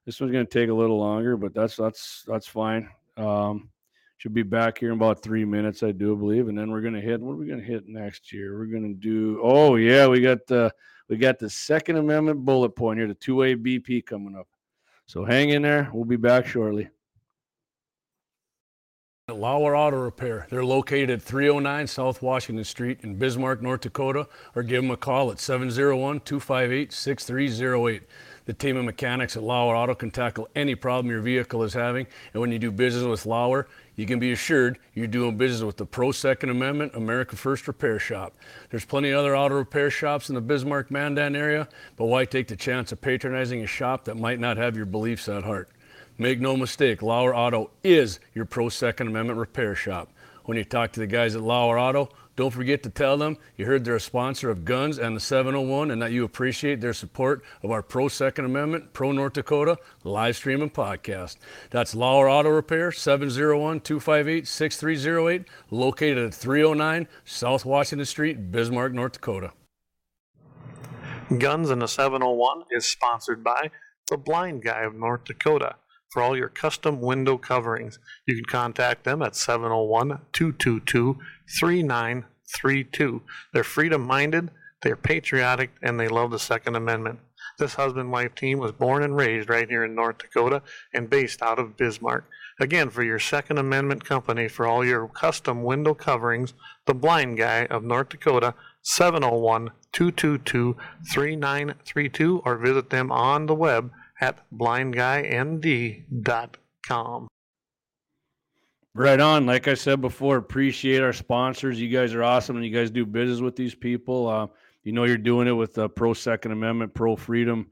This one's going to take a little longer, but that's that's that's fine. Um, should be back here in about three minutes, I do believe, and then we're gonna hit. What are we gonna hit next year? We're gonna do. Oh yeah, we got the we got the Second Amendment bullet point here, the two way BP coming up. So hang in there. We'll be back shortly. Lauer Auto Repair. They're located at 309 South Washington Street in Bismarck, North Dakota, or give them a call at 701 258 6308. The team of mechanics at Lauer Auto can tackle any problem your vehicle is having. And when you do business with Lauer, you can be assured you're doing business with the Pro Second Amendment America First Repair Shop. There's plenty of other auto repair shops in the Bismarck Mandan area, but why take the chance of patronizing a shop that might not have your beliefs at heart? Make no mistake, Lauer Auto is your Pro Second Amendment repair shop. When you talk to the guys at Lauer Auto, don't forget to tell them you heard they're a sponsor of Guns and the 701 and that you appreciate their support of our Pro Second Amendment, Pro North Dakota live stream and podcast. That's Lauer Auto Repair, 701 258 6308, located at 309 South Washington Street, Bismarck, North Dakota. Guns and the 701 is sponsored by the Blind Guy of North Dakota. For all your custom window coverings, you can contact them at 701 222 3932. They're freedom minded, they're patriotic, and they love the Second Amendment. This husband wife team was born and raised right here in North Dakota and based out of Bismarck. Again, for your Second Amendment company, for all your custom window coverings, the blind guy of North Dakota, 701 222 3932, or visit them on the web at blindguynd.com. Right on. Like I said before, appreciate our sponsors. You guys are awesome, and you guys do business with these people. Uh, you know you're doing it with the pro Second Amendment, pro freedom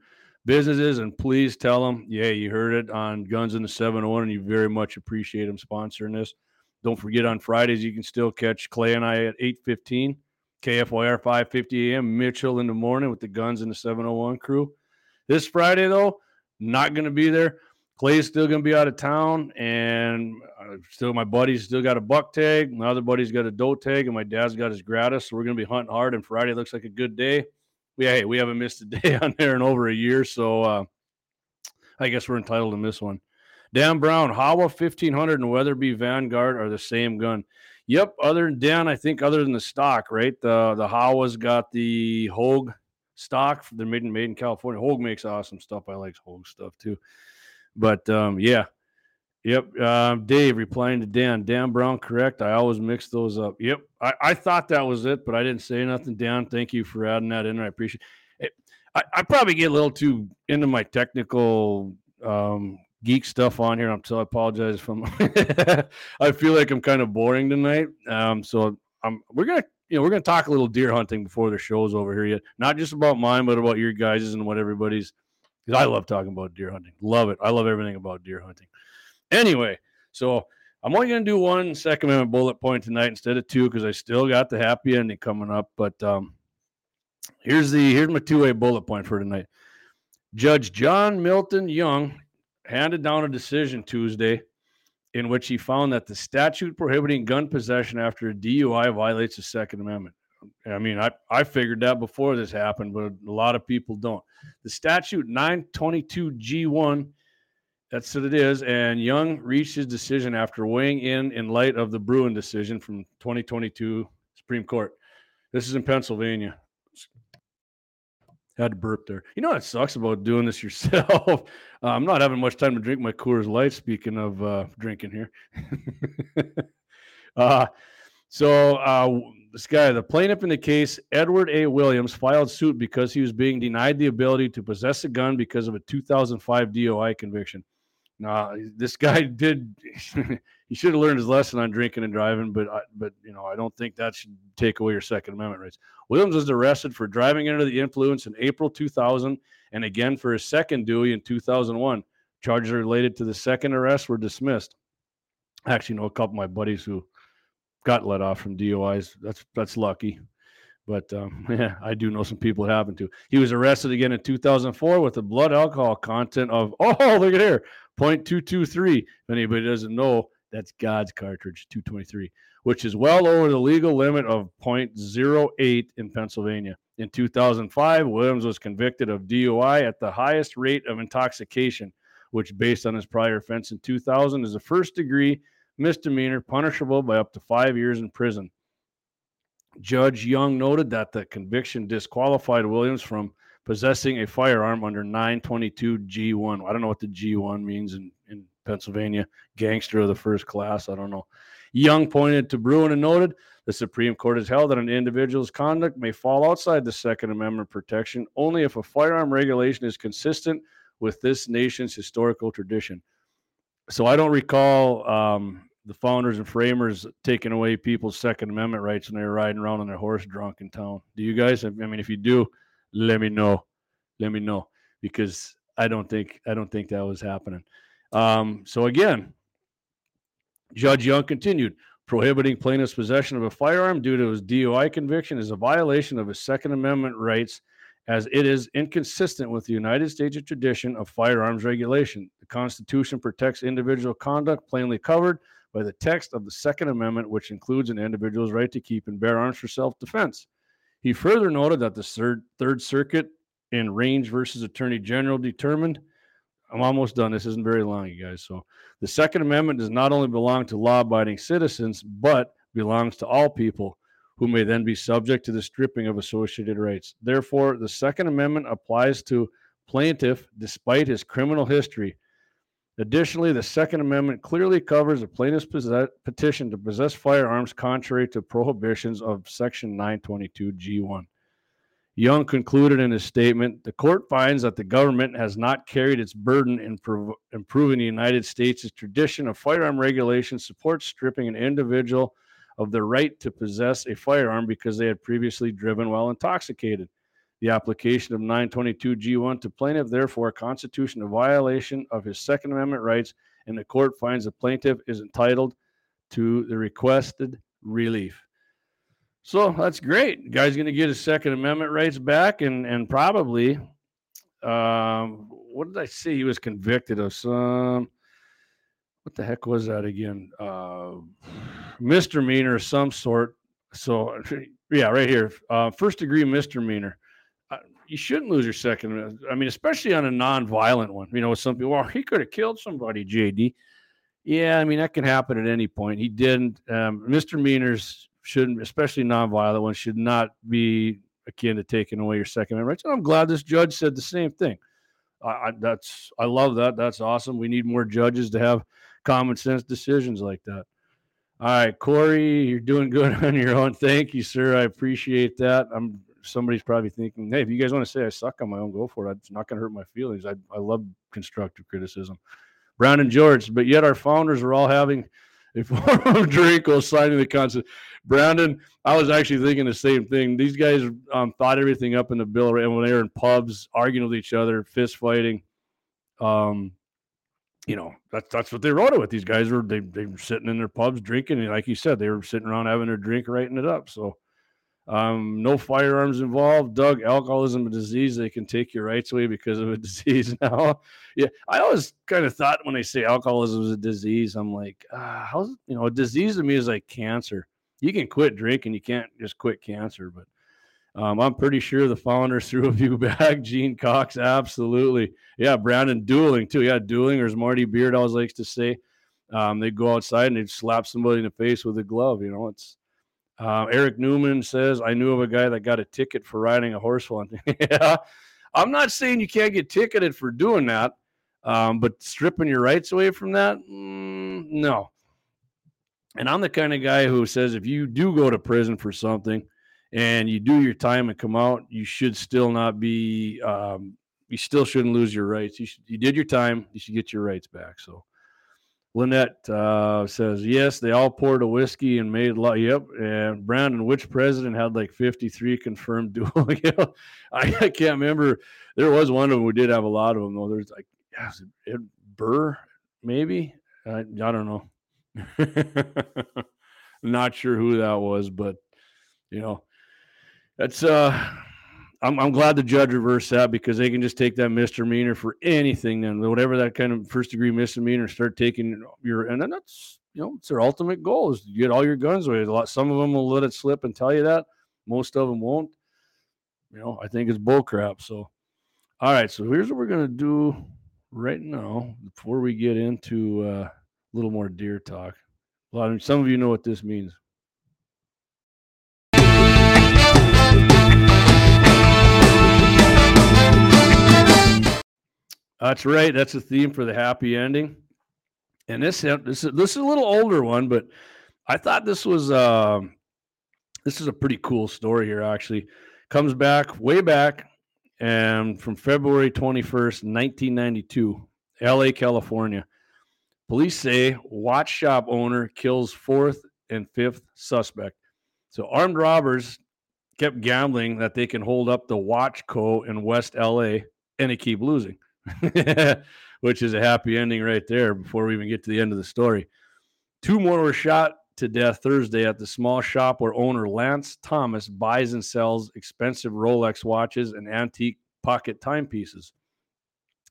businesses, and please tell them, yeah, you heard it on Guns in the 701, and you very much appreciate them sponsoring this. Don't forget on Fridays you can still catch Clay and I at 8:15, KFYR 5:50 a.m. Mitchell in the morning with the Guns in the 701 crew. This Friday though, not going to be there. Clay's still going to be out of town, and uh, still my buddy's still got a buck tag. My other buddy's got a doe tag, and my dad's got his gratis. So we're to be hunting hard. And Friday looks like a good day. Yeah, hey, we haven't missed a day on there in over a year, so uh, I guess we're entitled to miss one. Dan Brown, Howa 1500 and Weatherby Vanguard are the same gun. Yep. Other than Dan, I think other than the stock, right? The the Howa's got the Hogue stock. They're made in made in California. Hogue makes awesome stuff. I like Hogue stuff too. But um, yeah, yep. Uh, Dave replying to Dan. Dan Brown, correct. I always mix those up. Yep. I, I thought that was it, but I didn't say nothing. Dan, thank you for adding that in. I appreciate it. I, I probably get a little too into my technical um, geek stuff on here. I'm so I apologize from. I feel like I'm kind of boring tonight. Um, so I'm we're gonna you know we're gonna talk a little deer hunting before the show's over here yet. Not just about mine, but about your guys's and what everybody's because I love talking about deer hunting. Love it. I love everything about deer hunting. Anyway, so I'm only going to do one Second Amendment bullet point tonight instead of two because I still got the happy ending coming up. But um, here's the here's my two way bullet point for tonight. Judge John Milton Younge handed down a decision Tuesday in which he found that the statute prohibiting gun possession after a DUI violates the Second Amendment. I mean, I, I figured that before this happened, but a lot of people don't. The statute 922G1, that's what it is. And Younge reached his decision after weighing in in light of the Bruen decision from 2022 Supreme Court. This is in Pennsylvania. Had to burp there. You know what sucks about doing this yourself? uh, I'm not having much time to drink my Coors Light. Speaking of uh, drinking here, uh, so uh, this guy, the plaintiff in the case, Edward A. Williams, filed suit because he was being denied the ability to possess a gun because of a 2005 DOI conviction. Now, this guy did. he should have learned his lesson on drinking and driving, but I, but you know, I don't think that should take away your Second Amendment rights. Williams was arrested for driving under the influence in April 2000, and again for his second DUI in 2001. Charges related to the second arrest were dismissed. I actually know a couple of my buddies who got let off from DUIs. That's that's lucky. But um, yeah, I do know some people that happened to. He was arrested again in 2004 with a blood alcohol content of oh look at here 0.223. If anybody doesn't know, that's God's cartridge 223, which is well over the legal limit of 0.08 in Pennsylvania. In 2005, Williams was convicted of DUI at the highest rate of intoxication, which, based on his prior offense in 2000, is a first degree misdemeanor punishable by up to five years in prison. Judge Younge noted that the conviction disqualified Williams from possessing a firearm under 922 G1. I don't know what the G1 means in, in Pennsylvania. Gangster of the first class. I don't know. Younge pointed to Bruen and noted the Supreme Court has held that an individual's conduct may fall outside the Second Amendment protection only if a firearm regulation is consistent with this nation's historical tradition. So I don't recall um, the founders and framers taking away people's Second Amendment rights when they were riding around on their horse drunk in town. Do you guys? I mean, if you do, let me know. Let me know because I don't think I don't think that was happening. Um, so again, Judge Younge continued prohibiting plaintiff's possession of a firearm due to his DUI conviction is a violation of his Second Amendment rights as it is inconsistent with the United States tradition of firearms regulation. The Constitution protects individual conduct plainly covered by the text of the Second Amendment, which includes an individual's right to keep and bear arms for self defense. He further noted that the third, third Circuit in Range versus Attorney General determined. I'm almost done. This isn't very long, you guys. So, the Second Amendment does not only belong to law abiding citizens, but belongs to all people who may then be subject to the stripping of associated rights. Therefore, the Second Amendment applies to plaintiff despite his criminal history Additionally, the Second Amendment clearly covers a plaintiff's petition to possess firearms contrary to prohibitions of Section 922 G1. Younge concluded in his statement the court finds that the government has not carried its burden in prov- improving the United States' tradition of firearm regulation supports stripping an individual of the right to possess a firearm because they had previously driven while intoxicated. The application of 922 G1 to plaintiff, therefore, constitution a violation of his Second Amendment rights, and the court finds the plaintiff is entitled to the requested relief. So that's great. The guy's going to get his Second Amendment rights back, and and probably, um, what did I see? He was convicted of some. What the heck was that again? Uh, misdemeanor of some sort. So yeah, right here, uh, first degree misdemeanor you shouldn't lose your second. I mean, especially on a non-violent one. You know, some people, well, he could have killed somebody, JD. Yeah, I mean that can happen at any point. He didn't. Um, misdemeanors shouldn't, especially non-violent ones, should not be akin to taking away your second amendment rights. And I'm glad this judge said the same thing. I, I, that's I love that. That's awesome. We need more judges to have common sense decisions like that. All right, Corey, you're doing good on your own. Thank you, sir. I appreciate that. I'm somebody's probably thinking, hey, if you guys want to say I suck on my own, go for it. It's not going to hurt my feelings. I, I love constructive criticism. Brown and George, but yet our founders are all having a form of drink while signing the concept. Brandon, I was actually thinking the same thing. These guys um, thought everything up in the bill, and when they were in pubs arguing with each other, fist fighting, um, you know, that's that's what they wrote it with. These guys were they they were sitting in their pubs drinking, and like you said, they were sitting around having their drink, writing it up. So um, no firearms involved. Doug, alcoholism a disease. They can take your rights away because of a disease now. yeah, I always kind of thought when they say alcoholism is a disease, I'm like, ah, how's you know, a disease to me is like cancer. You can quit drinking, you can't just quit cancer. But um, I'm pretty sure the founders threw a few back. Gene Cox, absolutely. Yeah, Brandon dueling too. Yeah, dueling, or as Marty Beard always likes to say, um, they go outside and they slap somebody in the face with a glove. You know, it's uh, Eric Newman says, I knew of a guy that got a ticket for riding a horse one. yeah. I'm not saying you can't get ticketed for doing that, um, but stripping your rights away from that, mm, no. And I'm the kind of guy who says if you do go to prison for something and you do your time and come out, you should still not be, um, you still shouldn't lose your rights. You, should, you did your time, you should get your rights back. So, Lynette uh, says, yes, they all poured a whiskey and made love. Yep. And Brandon, which president had like 53 confirmed dueling? I, I, can't remember. There was one of them. We did have a lot of them, though. There's like, yeah, Burr, maybe. I, I don't know. Not sure who that was, but you know, that's uh I'm, I'm glad the judge reversed that because they can just take that misdemeanor for anything then whatever that kind of first degree misdemeanor start taking your and then that's you know it's their ultimate goal is to get all your guns away. A lot some of them will let it slip and tell you that. Most of them won't. You know, I think it's bull crap. So all right, so here's what we're gonna do right now before we get into uh, a little more deer talk. A lot of some of you know what this means. That's right. That's the theme for the happy ending. And this this is this is a little older one, but I thought this was uh, this is a pretty cool story here. Actually, comes back way back, and from February twenty first, nineteen ninety two, L.A., California. Police say watch shop owner kills fourth and fifth suspect. So armed robbers kept gambling that they can hold up the Watch Co. in West LA, and they keep losing. which is a happy ending right there before we even get to the end of the story. Two more were shot to death Thursday at the small shop where owner Lance Thomas buys and sells expensive Rolex watches and antique pocket timepieces.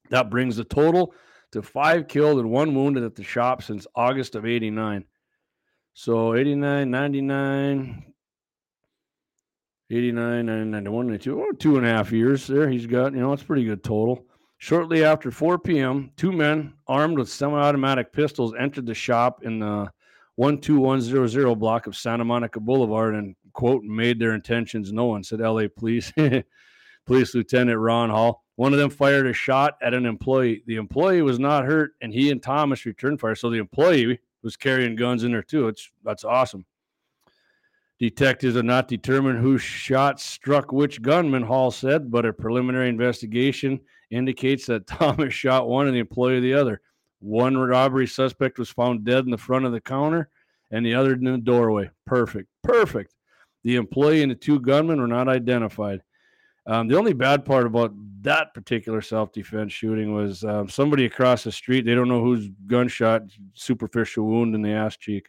That brings the total to five killed and one wounded at the shop since August of 89. So 89, 99, 89, 91, 92, oh, two and a half years there. He's got, you know, it's pretty good total. Shortly after 4 p.m., two men armed with semi automatic pistols entered the shop in the 12100 block of Santa Monica Boulevard and, quote, made their intentions known, said LA Police. Police Lieutenant Ron Hall. One of them fired a shot at an employee. The employee was not hurt, and he and Thomas returned fire. So the employee was carrying guns in there too. It's that's awesome. Detectives are not determined who shot struck which gunman, Hall said, but a preliminary investigation indicates that Thomas shot one and the employee the other. One robbery suspect was found dead in the front of the counter and the other in the doorway. Perfect. Perfect. The employee and the two gunmen were not identified. Um, the only bad part about that particular self defense shooting was um, somebody across the street, they don't know whose gunshot, superficial wound in the ass cheek.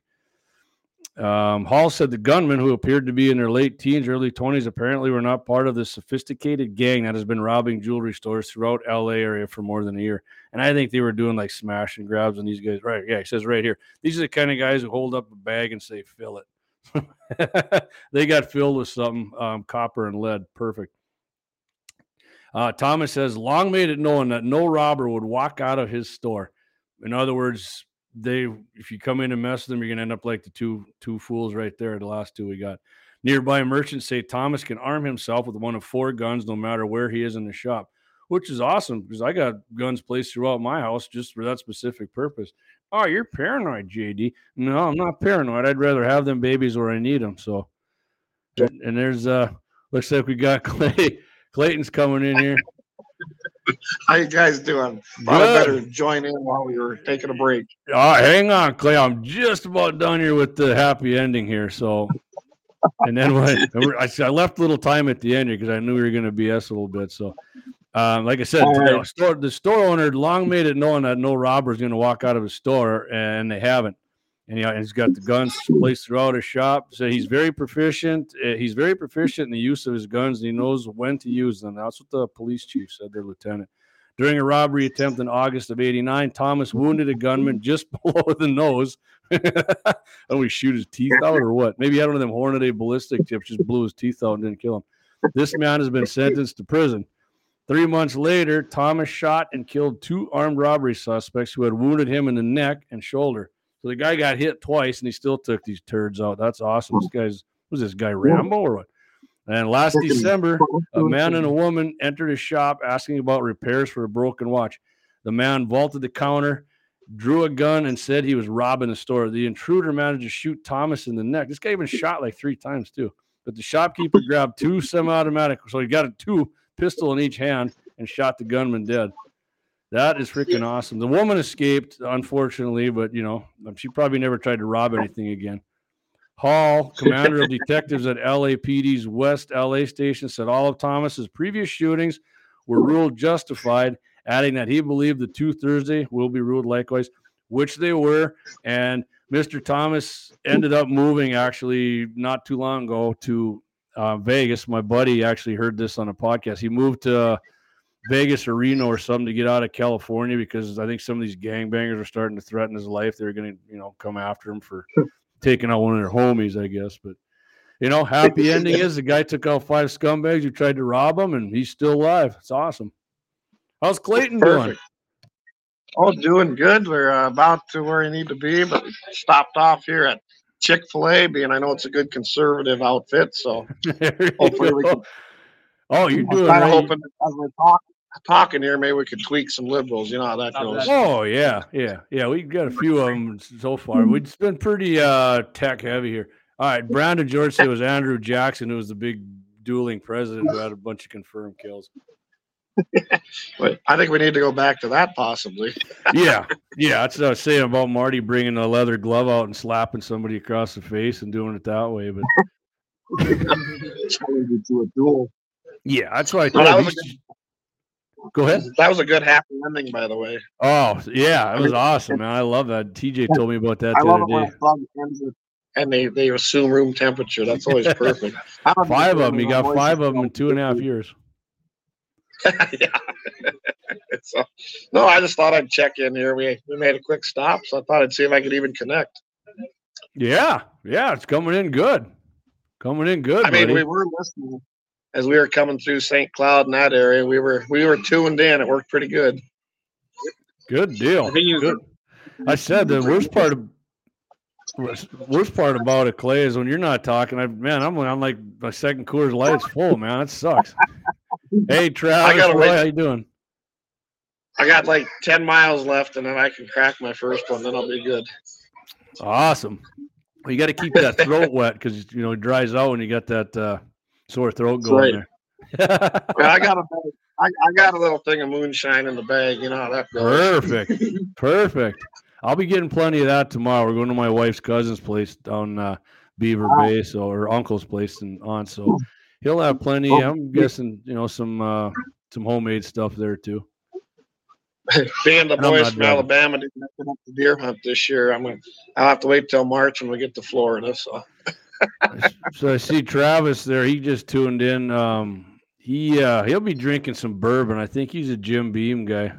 Um, Hall said the gunmen, who appeared to be in their late teens, early 20s, apparently were not part of the sophisticated gang that has been robbing jewelry stores throughout LA area for more than a year. And I think they were doing like smash and grabs and these guys. Right. Yeah. He says right here. These are the kind of guys who hold up a bag and say, fill it. they got filled with something, um, copper and lead. Perfect. Uh, Thomas says, long made it known that no robber would walk out of his store. In other words, they if you come in and mess with them, you're gonna end up like the two two fools right there, the last two we got. Nearby merchants say Thomas can arm himself with one of four guns no matter where he is in the shop, which is awesome because I got guns placed throughout my house just for that specific purpose. Oh, you're paranoid, JD. No, I'm not paranoid. I'd rather have them babies where I need them. So, and there's uh, looks like we got Clay. Clayton's coming in here. How you guys doing? I better join in while we were taking a break. Right, hang on, Clay. I'm just about done here with the happy ending here. So, and then when I, I left a little time at the end here because I knew we were going to BS a little bit. So, um, like I said, right. the, store, the store owner long made it known that no robber is going to walk out of his store, and they haven't. And he, he's got the guns placed throughout his shop. So he's very proficient. Uh, he's very proficient in the use of his guns, and he knows when to use them. That's what the police chief said, their lieutenant. During a robbery attempt in August of 89, Thomas wounded a gunman just below the nose. and we shoot his teeth out or what? Maybe had one of them Hornady ballistic tips, just blew his teeth out and didn't kill him. This man has been sentenced to prison. Three months later, Thomas shot and killed two armed robbery suspects who had wounded him in the neck and shoulder. So the guy got hit twice and he still took these turds out. That's awesome. This guy's was this guy Rambo or what? And last December, a man and a woman entered a shop asking about repairs for a broken watch. The man vaulted the counter, drew a gun, and said he was robbing the store. The intruder managed to shoot Thomas in the neck. This guy even shot like three times too. But the shopkeeper grabbed two semi-automatic, so he got a two pistol in each hand and shot the gunman dead. That is freaking awesome. The woman escaped, unfortunately, but you know she probably never tried to rob anything again. Hall, commander of detectives at LAPD's West LA station, said all of Thomas's previous shootings were ruled justified, adding that he believed the two Thursday will be ruled likewise, which they were. And Mr. Thomas ended up moving actually not too long ago to uh, Vegas. My buddy actually heard this on a podcast. He moved to uh, Vegas or Reno or something to get out of California because I think some of these gangbangers are starting to threaten his life. They're going to, you know, come after him for taking out one of their homies, I guess. But you know, happy ending is the guy took out five scumbags who tried to rob him, and he's still alive. It's awesome. How's Clayton doing? Oh, doing good. We're uh, about to where we need to be, but stopped off here at Chick Fil A, being I know it's a good conservative outfit, so hopefully we can. Oh, you're doing. I'm right. hoping as we're talking talking here, maybe we could tweak some liberals. You know how that goes. Oh yeah, yeah, yeah. We've got a few of them so far. We've been pretty uh, tech heavy here. All right, Brandon George said it was Andrew Jackson who was the big dueling president who had a bunch of confirmed kills. But I think we need to go back to that possibly. Yeah, yeah. That's what I was saying about Marty bringing a leather glove out and slapping somebody across the face and doing it that way. But Challenge it to a duel. yeah, that's why I Well, that told was you. Go ahead. That was a good happy ending, by the way. Oh yeah, it was awesome, man. I love that. TJ told me about that I love other it when and they, they assume room temperature. That's always perfect. Five of them. You got five of them in two and a half years. yeah. so, no, I just thought I'd check in here. We we made a quick stop, so I thought I'd see if I could even connect. Yeah, yeah, it's coming in good. Coming in good. I mean, buddy. we were listening as we were coming through St. Cloud in that area. We were we were tuned in. It worked pretty good. Good deal. Good. I said the worst part of worst- worst part about it, Clay, is when you're not talking. I man, I'm I'm like my second Coors Light's full, man. That sucks. hey, Travis, gotta Roy, how you doing? I got like ten miles left, and then I can crack my first one. Then I'll be good. Awesome. Well, you got to keep that throat wet because you know it dries out when you got that uh, sore throat That's going there. Well, I got a bag- I, I got a little thing of moonshine in the bag. You know how that goes. Perfect. Perfect. I'll be getting plenty of that tomorrow. We're going to my wife's cousin's place down uh, Beaver Bay, so her uncle's place and on. So he'll have plenty. I'm guessing, you know, some uh, some homemade stuff there too. Being the boys from driving. Alabama didn't make up to deer hunt this year. I'm gonna I'll have to wait till March when we get to Florida. So So I see Travis there. He just tuned in. Um, he uh, he'll be drinking some bourbon. I think he's a Jim Beam guy.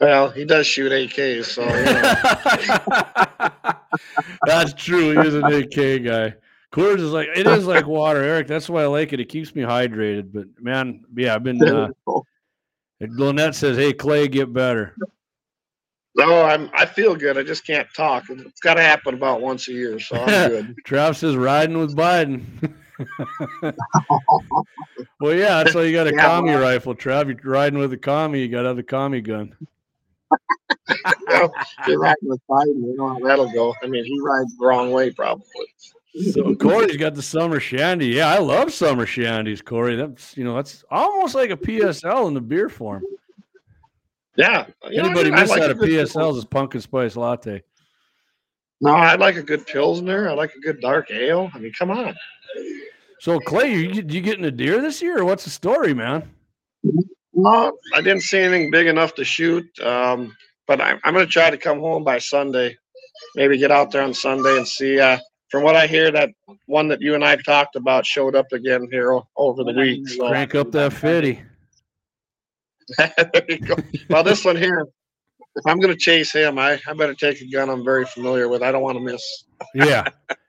well, he does shoot AKs, so know. That's true. He is an AK guy. Coors is like it is like water, Eric. That's why I like it. It keeps me hydrated. But man, yeah, I've been. Uh, Lynette says, "Hey Clay, get better." No, I'm I feel good. I just can't talk. It's got to happen about once a year, so I'm good. Travis says, "Riding with Biden." well, yeah, that's why you got a Yeah, commie well- rifle, Trav. You're riding with a commie. You got to have a commie gun. You're riding with Biden, you know how that'll go. I mean, he rides the wrong way, probably. So Corey's got the summer shandy. Yeah, I love summer shandies, Corey. That's you know that's almost like a PSL in the beer form. Yeah. you know, Anybody I miss like that a at good- PSL's is pumpkin spice latte. No, I like a good pilsner. I like a good dark ale. I mean, come on. So Clay, you you getting a deer this year, or what's the story, man? No, I didn't see anything big enough to shoot. Um, but I'm, I'm going to try to come home by Sunday. Maybe get out there on Sunday and see. Uh, from what I hear, that one that you and I talked about showed up again here over the week. So Crank up that fitty. there you go. Well, this one here, if I'm going to chase him, I, I better take a gun I'm very familiar with. I don't want to miss. Yeah,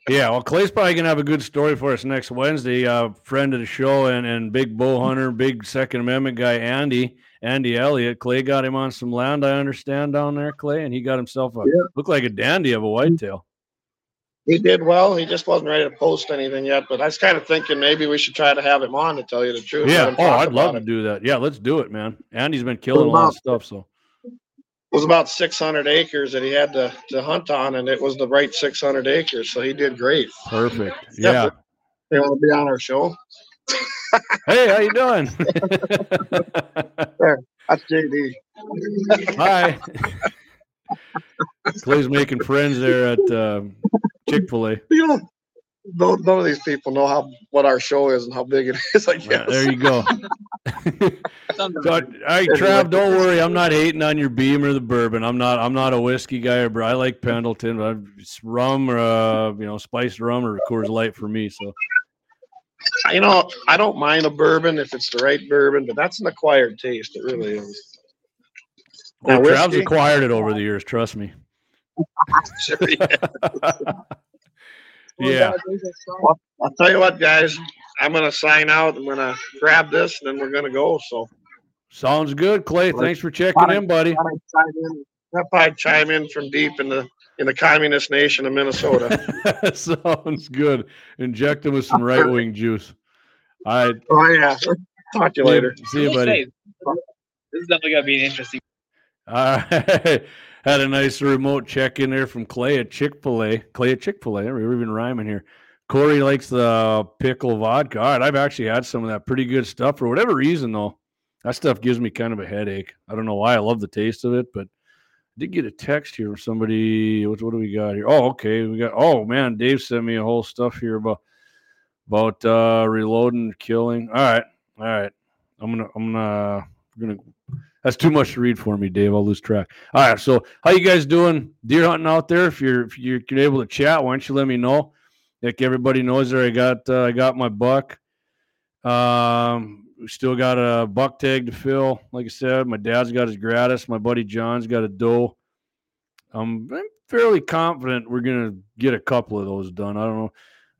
yeah. Well, Clay's probably gonna have a good story for us next Wednesday. Uh, friend of the show and and big bow hunter, big Second Amendment guy, Andy Andy Elliott. Clay got him on some land, I understand down there, Clay, and he got himself a Yeah. looked like a dandy of a whitetail. He did well. He just wasn't ready to post anything yet. But I was kind of thinking maybe we should try to have him on to tell you the truth. Yeah. Oh, I'd love about to do that. Yeah, let's do it, man. Andy's been killing a lot of stuff. So It was about 600 acres that he had to, to hunt on, and it was the right 600 acres. So he did great. perfect. Yeah. You want to be on our show? Hey, how you doing? That's JD. Hi. Clay's making friends there at uh, Chick Fil A. You know, no, none of these people know how what our show is and how big it is. I Yeah, guess. there you go. So, I, Trav, don't worry. I'm not hating on your beam or the bourbon. I'm not. I'm not a whiskey guy. Or I like Pendleton, but it's rum or uh, you know, spiced rum or Coors Light for me. So, you know, I don't mind a bourbon if it's the right bourbon, but that's an acquired taste. It really is. Now, well, Trav's acquired it over the years. Trust me. Sure, oh, yeah. yeah. Well, I'll tell you what, guys. I'm gonna sign out. I'm gonna grab this, and then we're gonna go. So sounds good, Clay. Thanks for checking in, buddy. I'll probably chime in from deep in the in the communist nation of Minnesota. sounds good. Inject him with some right wing juice. All right. Oh yeah. Talk to you later. See you, buddy. This is definitely gonna be an interesting. All right. Had a nice remote check in there from Clay at Chick fil A. Clay at Chick fil A. We're even rhyming here. Corey likes the pickle vodka. All right, I've actually had some of that pretty good stuff for whatever reason, though. That stuff gives me kind of a headache. I don't know why. I love the taste of it, but I did get a text here from somebody. What, what do we got here? Oh, okay. We got, oh, man, Dave sent me a whole stuff here about about uh reloading killing all right all right i'm gonna i'm gonna I'm gonna that's too much to read for me, Dave. I'll lose track. All right. So, how you guys doing deer hunting out there? If you're if you're able to chat, why don't you let me know? Like everybody knows, there I got uh, I got my buck. Um, we still got a buck tag to fill. Like I said, my dad's got his gratis. My buddy John's got a doe. I'm fairly confident we're gonna get a couple of those done. I don't know.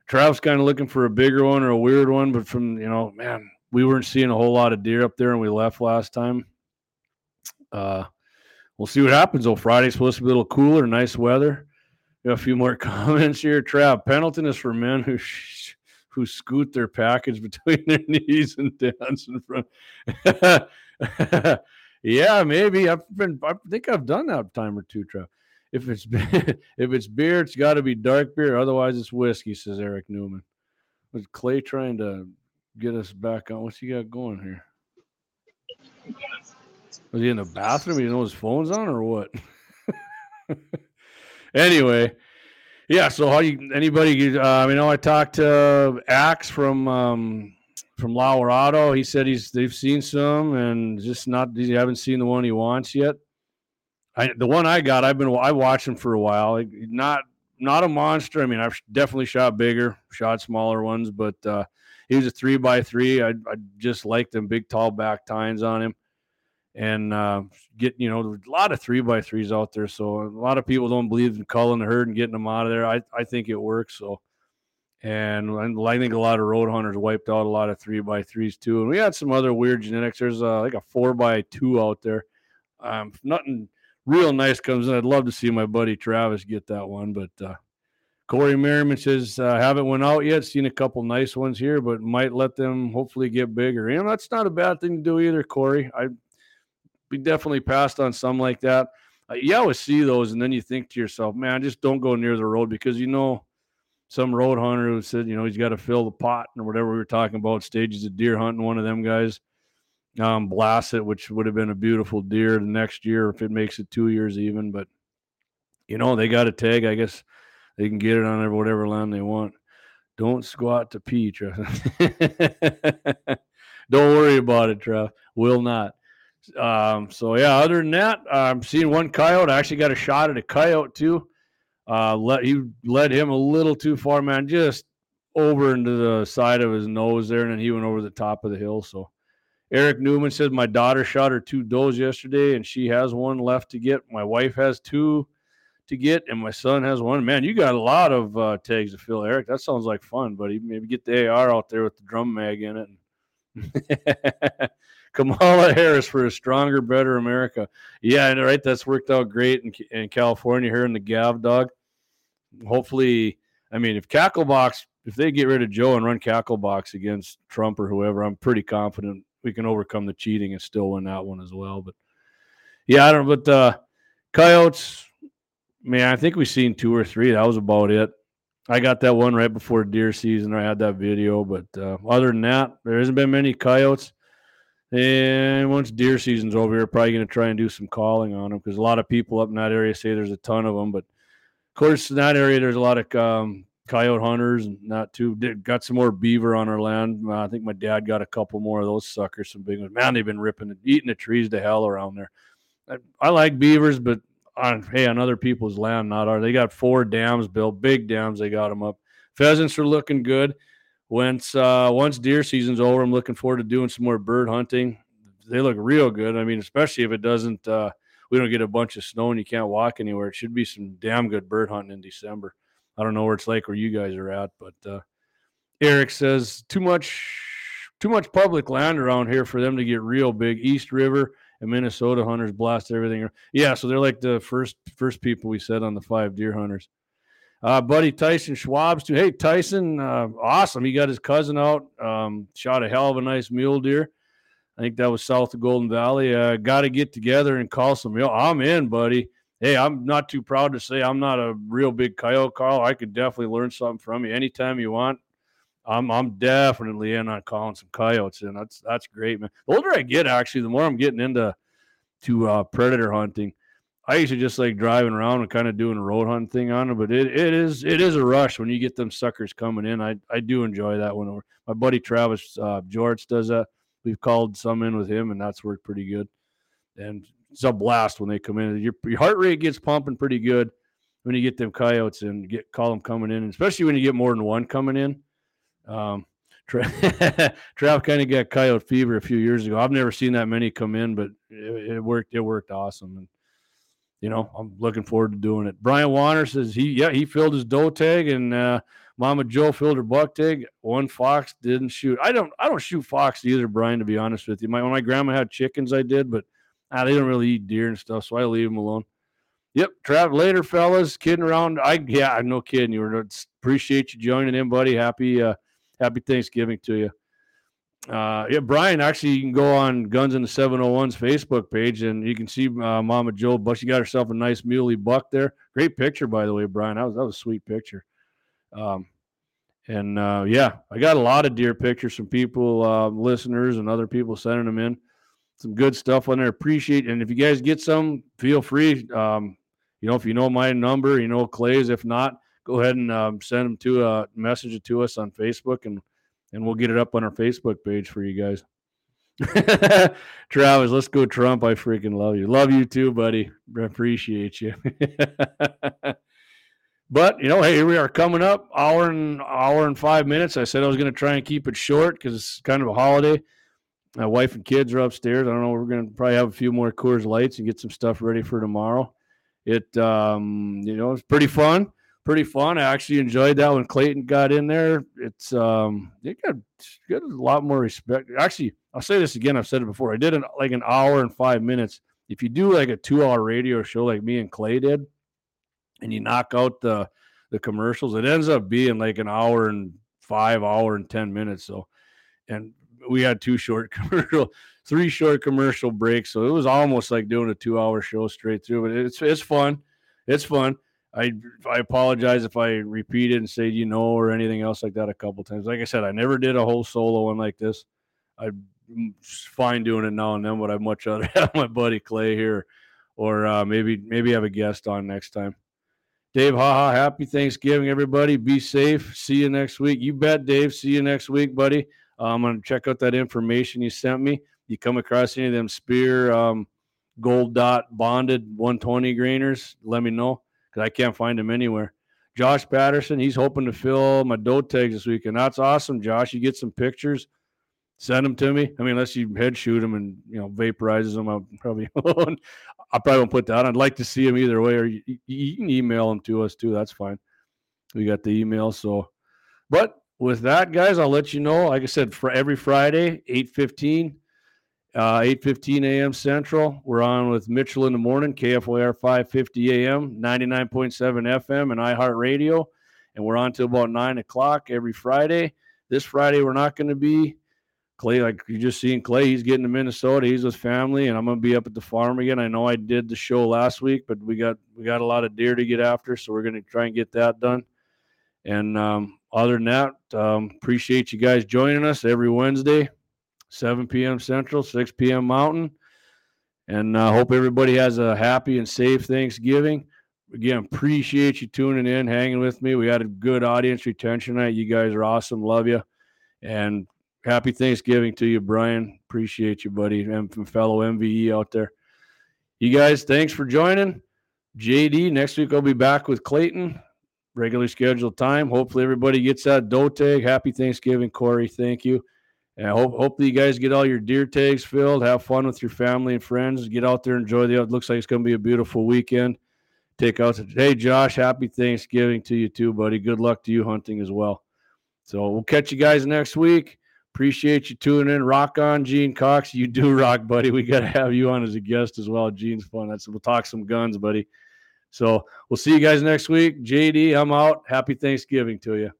Travis kind of looking for a bigger one or a weird one, but from you know, man, we weren't seeing a whole lot of deer up there, and we left last time. Uh, we'll see what happens. Oh, Friday's supposed to be a little cooler, nice weather. Got a few more comments here. Trav, Pendleton is for men who who scoot their package between their knees and dance in front. yeah, maybe. I've been. I think I've done that time or two, Trav. If it's if it's beer, it's got to be dark beer. Otherwise, it's whiskey. Says Eric Newman. Was Clay trying to get us back on? What's he got going here? Was he in the bathroom? He know his phone's on or what? anyway, yeah. So how you anybody? Uh, I mean, I talked to Axe from um, from Auto. He said he's they've seen some and just not. He haven't seen the one he wants yet. I, the one I got, I've been I watched him for a while. Not not a monster. I mean, I've definitely shot bigger, shot smaller ones, but uh, he was a three by three. I, I just liked them big, tall back tines on him and uh, get you know a lot of three by threes out there. So a lot of people don't believe in culling the herd and getting them out of there. I I think it works. So. And I think a lot of road hunters wiped out a lot of three by threes too. And we had some other weird genetics. There's uh, like a four by two out there. Um, nothing real nice comes in. I'd love to see my buddy Travis get that one. But uh, Corey Merriman says, uh, haven't went out yet. Seen a couple nice ones here, but might let them hopefully get bigger. You know, that's not a bad thing to do either, Corey. I we definitely passed on some like that. Uh, you always see those, and then you think to yourself, man, just don't go near the road because you know some road hunter who said, you know, he's got to fill the pot or whatever we were talking about, stages of deer hunting. One of them guys um, blast it, which would have been a beautiful deer the next year if it makes it two years even. But you know, they got a tag. I guess they can get it on whatever land they want. Don't squat to pee, Trev. Don't worry about it, Trev. Will not. Um, so yeah, other than that, I'm seeing one coyote. I actually got a shot at a coyote too. Uh, let he led him a little too far, man. Just over into the side of his nose there, and then he went over the top of the hill. So Eric Newman says my daughter shot her two does yesterday, and she has one left to get. My wife has two to get, and my son has one. Man, you got a lot of uh, tags to fill, Eric. That sounds like fun, buddy. Maybe get the AR out there with the drum mag in it. Kamala Harris for a stronger, better America. Yeah, and right, that's worked out great in, in California here in the Gav dog. Hopefully, I mean, if Cacklebox, if they get rid of Joe and run Cacklebox against Trump or whoever, I'm pretty confident we can overcome the cheating and still win that one as well. But yeah, I don't know. But uh, Coyotes, man, I think we've seen two or three. That was about it. I got that one right before deer season. I had that video, but uh, other than that, there hasn't been many coyotes. And once deer season's over, we're probably going to try and do some calling on them because a lot of people up in that area say there's a ton of them. But of course, in that area, there's a lot of um, coyote hunters and not too got some more beaver on our land. Uh, I think my dad got a couple more of those suckers, some big ones. Man, they've been ripping eating the trees to hell around there. I, I like beavers, but on hey on other people's land, not ours. They got four dams built, big dams. They got them up. Pheasants are looking good. Once uh, once deer season's over, I'm looking forward to doing some more bird hunting. They look real good. I mean, especially if it doesn't. Uh, we don't get a bunch of snow and you can't walk anywhere. It should be some damn good bird hunting in December. I don't know where it's like where you guys are at, but uh, Eric says too much too much public land around here for them to get real big. East River and Minnesota hunters blast everything. Yeah, so they're like the first first people we said on the five deer hunters. Uh, buddy Tyson Schwab's too. Hey Tyson, uh, awesome. He got his cousin out, um, shot a hell of a nice mule deer. I think that was south of Golden Valley. Uh, got to get together and call some. Yo, I'm in, buddy. Hey, I'm not too proud to say I'm not a real big coyote call. I could definitely learn something from you anytime you want. I'm I'm definitely in on calling some coyotes, and that's that's great, man. The older I get, actually, the more I'm getting into to uh, predator hunting. I used to just like driving around and kind of doing a road hunt thing on it, but it, it is it is a rush when you get them suckers coming in. I I do enjoy that one. My buddy Travis uh, George does that. We've called some in with him, and that's worked pretty good. And it's a blast when they come in. Your, your heart rate gets pumping pretty good when you get them coyotes and get call them coming in, especially when you get more than one coming in. Um, Trav kind of got coyote fever a few years ago. I've never seen that many come in, but it, it, worked. It worked awesome, and you know I'm looking forward to doing it. Brian Warner says he yeah he filled his doe tag and uh, Mama Joe filled her buck tag. One fox didn't shoot. I don't I don't shoot fox either, Brian. To be honest with you, my when my grandma had chickens, I did, but ah, they don't really eat deer and stuff, so I leave them alone. Yep, Trav. Later, fellas, kidding around. I yeah, no kidding. You were appreciate you joining in, buddy. Happy. Uh, happy Thanksgiving to you. Uh, yeah, Brian, actually, you can go on Guns and the 701's Facebook page and you can see uh, Mama Joe Buck. She got herself a nice muley buck there. Great picture, by the way, Brian. That was, that was a sweet picture. Um, and uh, yeah, I got a lot of deer pictures from people, uh, listeners, and other people sending them in. Some good stuff on there. Appreciate. And if you guys get some, feel free. Um, you know, if you know my number, you know Clay's. If not, go ahead and um, send them to a uh, message it to us on Facebook, and and we'll get it up on our Facebook page for you guys. Travis, let's go Trump. I freaking love you. Love you too, buddy. Appreciate you. but you know, hey, here we are coming up hour and hour and five minutes. I said I was going to try and keep it short because it's kind of a holiday. My wife and kids are upstairs. I don't know. We're going to probably have a few more Coors Lights and get some stuff ready for tomorrow. It, um, you know, it's pretty fun pretty fun. I actually enjoyed that when Clayton got in there. It's um, it got got a lot more respect. Actually, I'll say this again. I've said it before. I did an, like an hour and five minutes. If you do like a two-hour radio show like me and Clay did, and you knock out the the commercials, it ends up being like an hour and five, hour and ten minutes. So, and we had two short commercial, three short commercial breaks. So it was almost like doing a two-hour show straight through. But it's it's fun. It's fun. I I apologize if I repeat it and say you know or anything else like that a couple times. Like I said, I never did a whole solo one like this. I'm fine doing it now and then, but I'd much rather have my buddy Clay here, or uh, maybe maybe have a guest on next time. Dave, haha, happy Thanksgiving, everybody. Be safe. See you next week. You bet, Dave. See you next week, buddy. Uh, I'm gonna check out that information you sent me. You come across any of them Speer um, gold dot bonded 120 grainers, let me know because I can't find him anywhere. Josh Patterson, he's hoping to fill my doe tags this week, and that's awesome, Josh. You get some pictures, send them to me. I mean, unless you head shoot them and you know vaporizes them, I'll probably I probably won't put that. I'd like to see them either way, or you, you can email them to us too. That's fine. We got the email, so. But with that, guys, I'll let you know. Like I said, for every Friday, eight fifteen uh, 8.15 a.m. Central. We're on with Mitchell in the morning, KFYR 550 a.m., 99.7 FM, and iHeartRadio. And we're on till about 9 o'clock every Friday. This Friday, we're not going to be. Clay, like you just seen Clay, he's getting to Minnesota. He's with family, and I'm gonna be up at the farm again. I know I did the show last week, but we got we got a lot of deer to get after, so we're gonna try and get that done. And um, other than that, um, appreciate you guys joining us every Wednesday. 7 p.m. Central, 6 p.m. Mountain. And I uh, hope everybody has a happy and safe Thanksgiving. again, appreciate you tuning in, hanging with me. We had a good audience retention night. You guys are awesome. Love you. And happy Thanksgiving to you, Brian. Appreciate you, buddy, and from fellow MVE out there. You guys, thanks for joining. JD, next week I'll be back with Clayton, regularly scheduled time. Hopefully everybody gets that doe tag. Happy Thanksgiving, Corey. Thank you. And hope hopefully you guys get all your deer tags filled. Have fun with your family and friends. Get out there, enjoy the. It looks like it's going to be a beautiful weekend. Take out. Hey, Josh, happy Thanksgiving to you too, buddy. Good luck to you hunting as well. So we'll catch you guys next week. Appreciate you tuning in. Rock on, Gene Cox. You do rock, buddy. We got to have you on as a guest as well. Gene's fun. That's we'll talk some guns, buddy. So we'll see you guys next week. JD, I'm out. Happy Thanksgiving to you.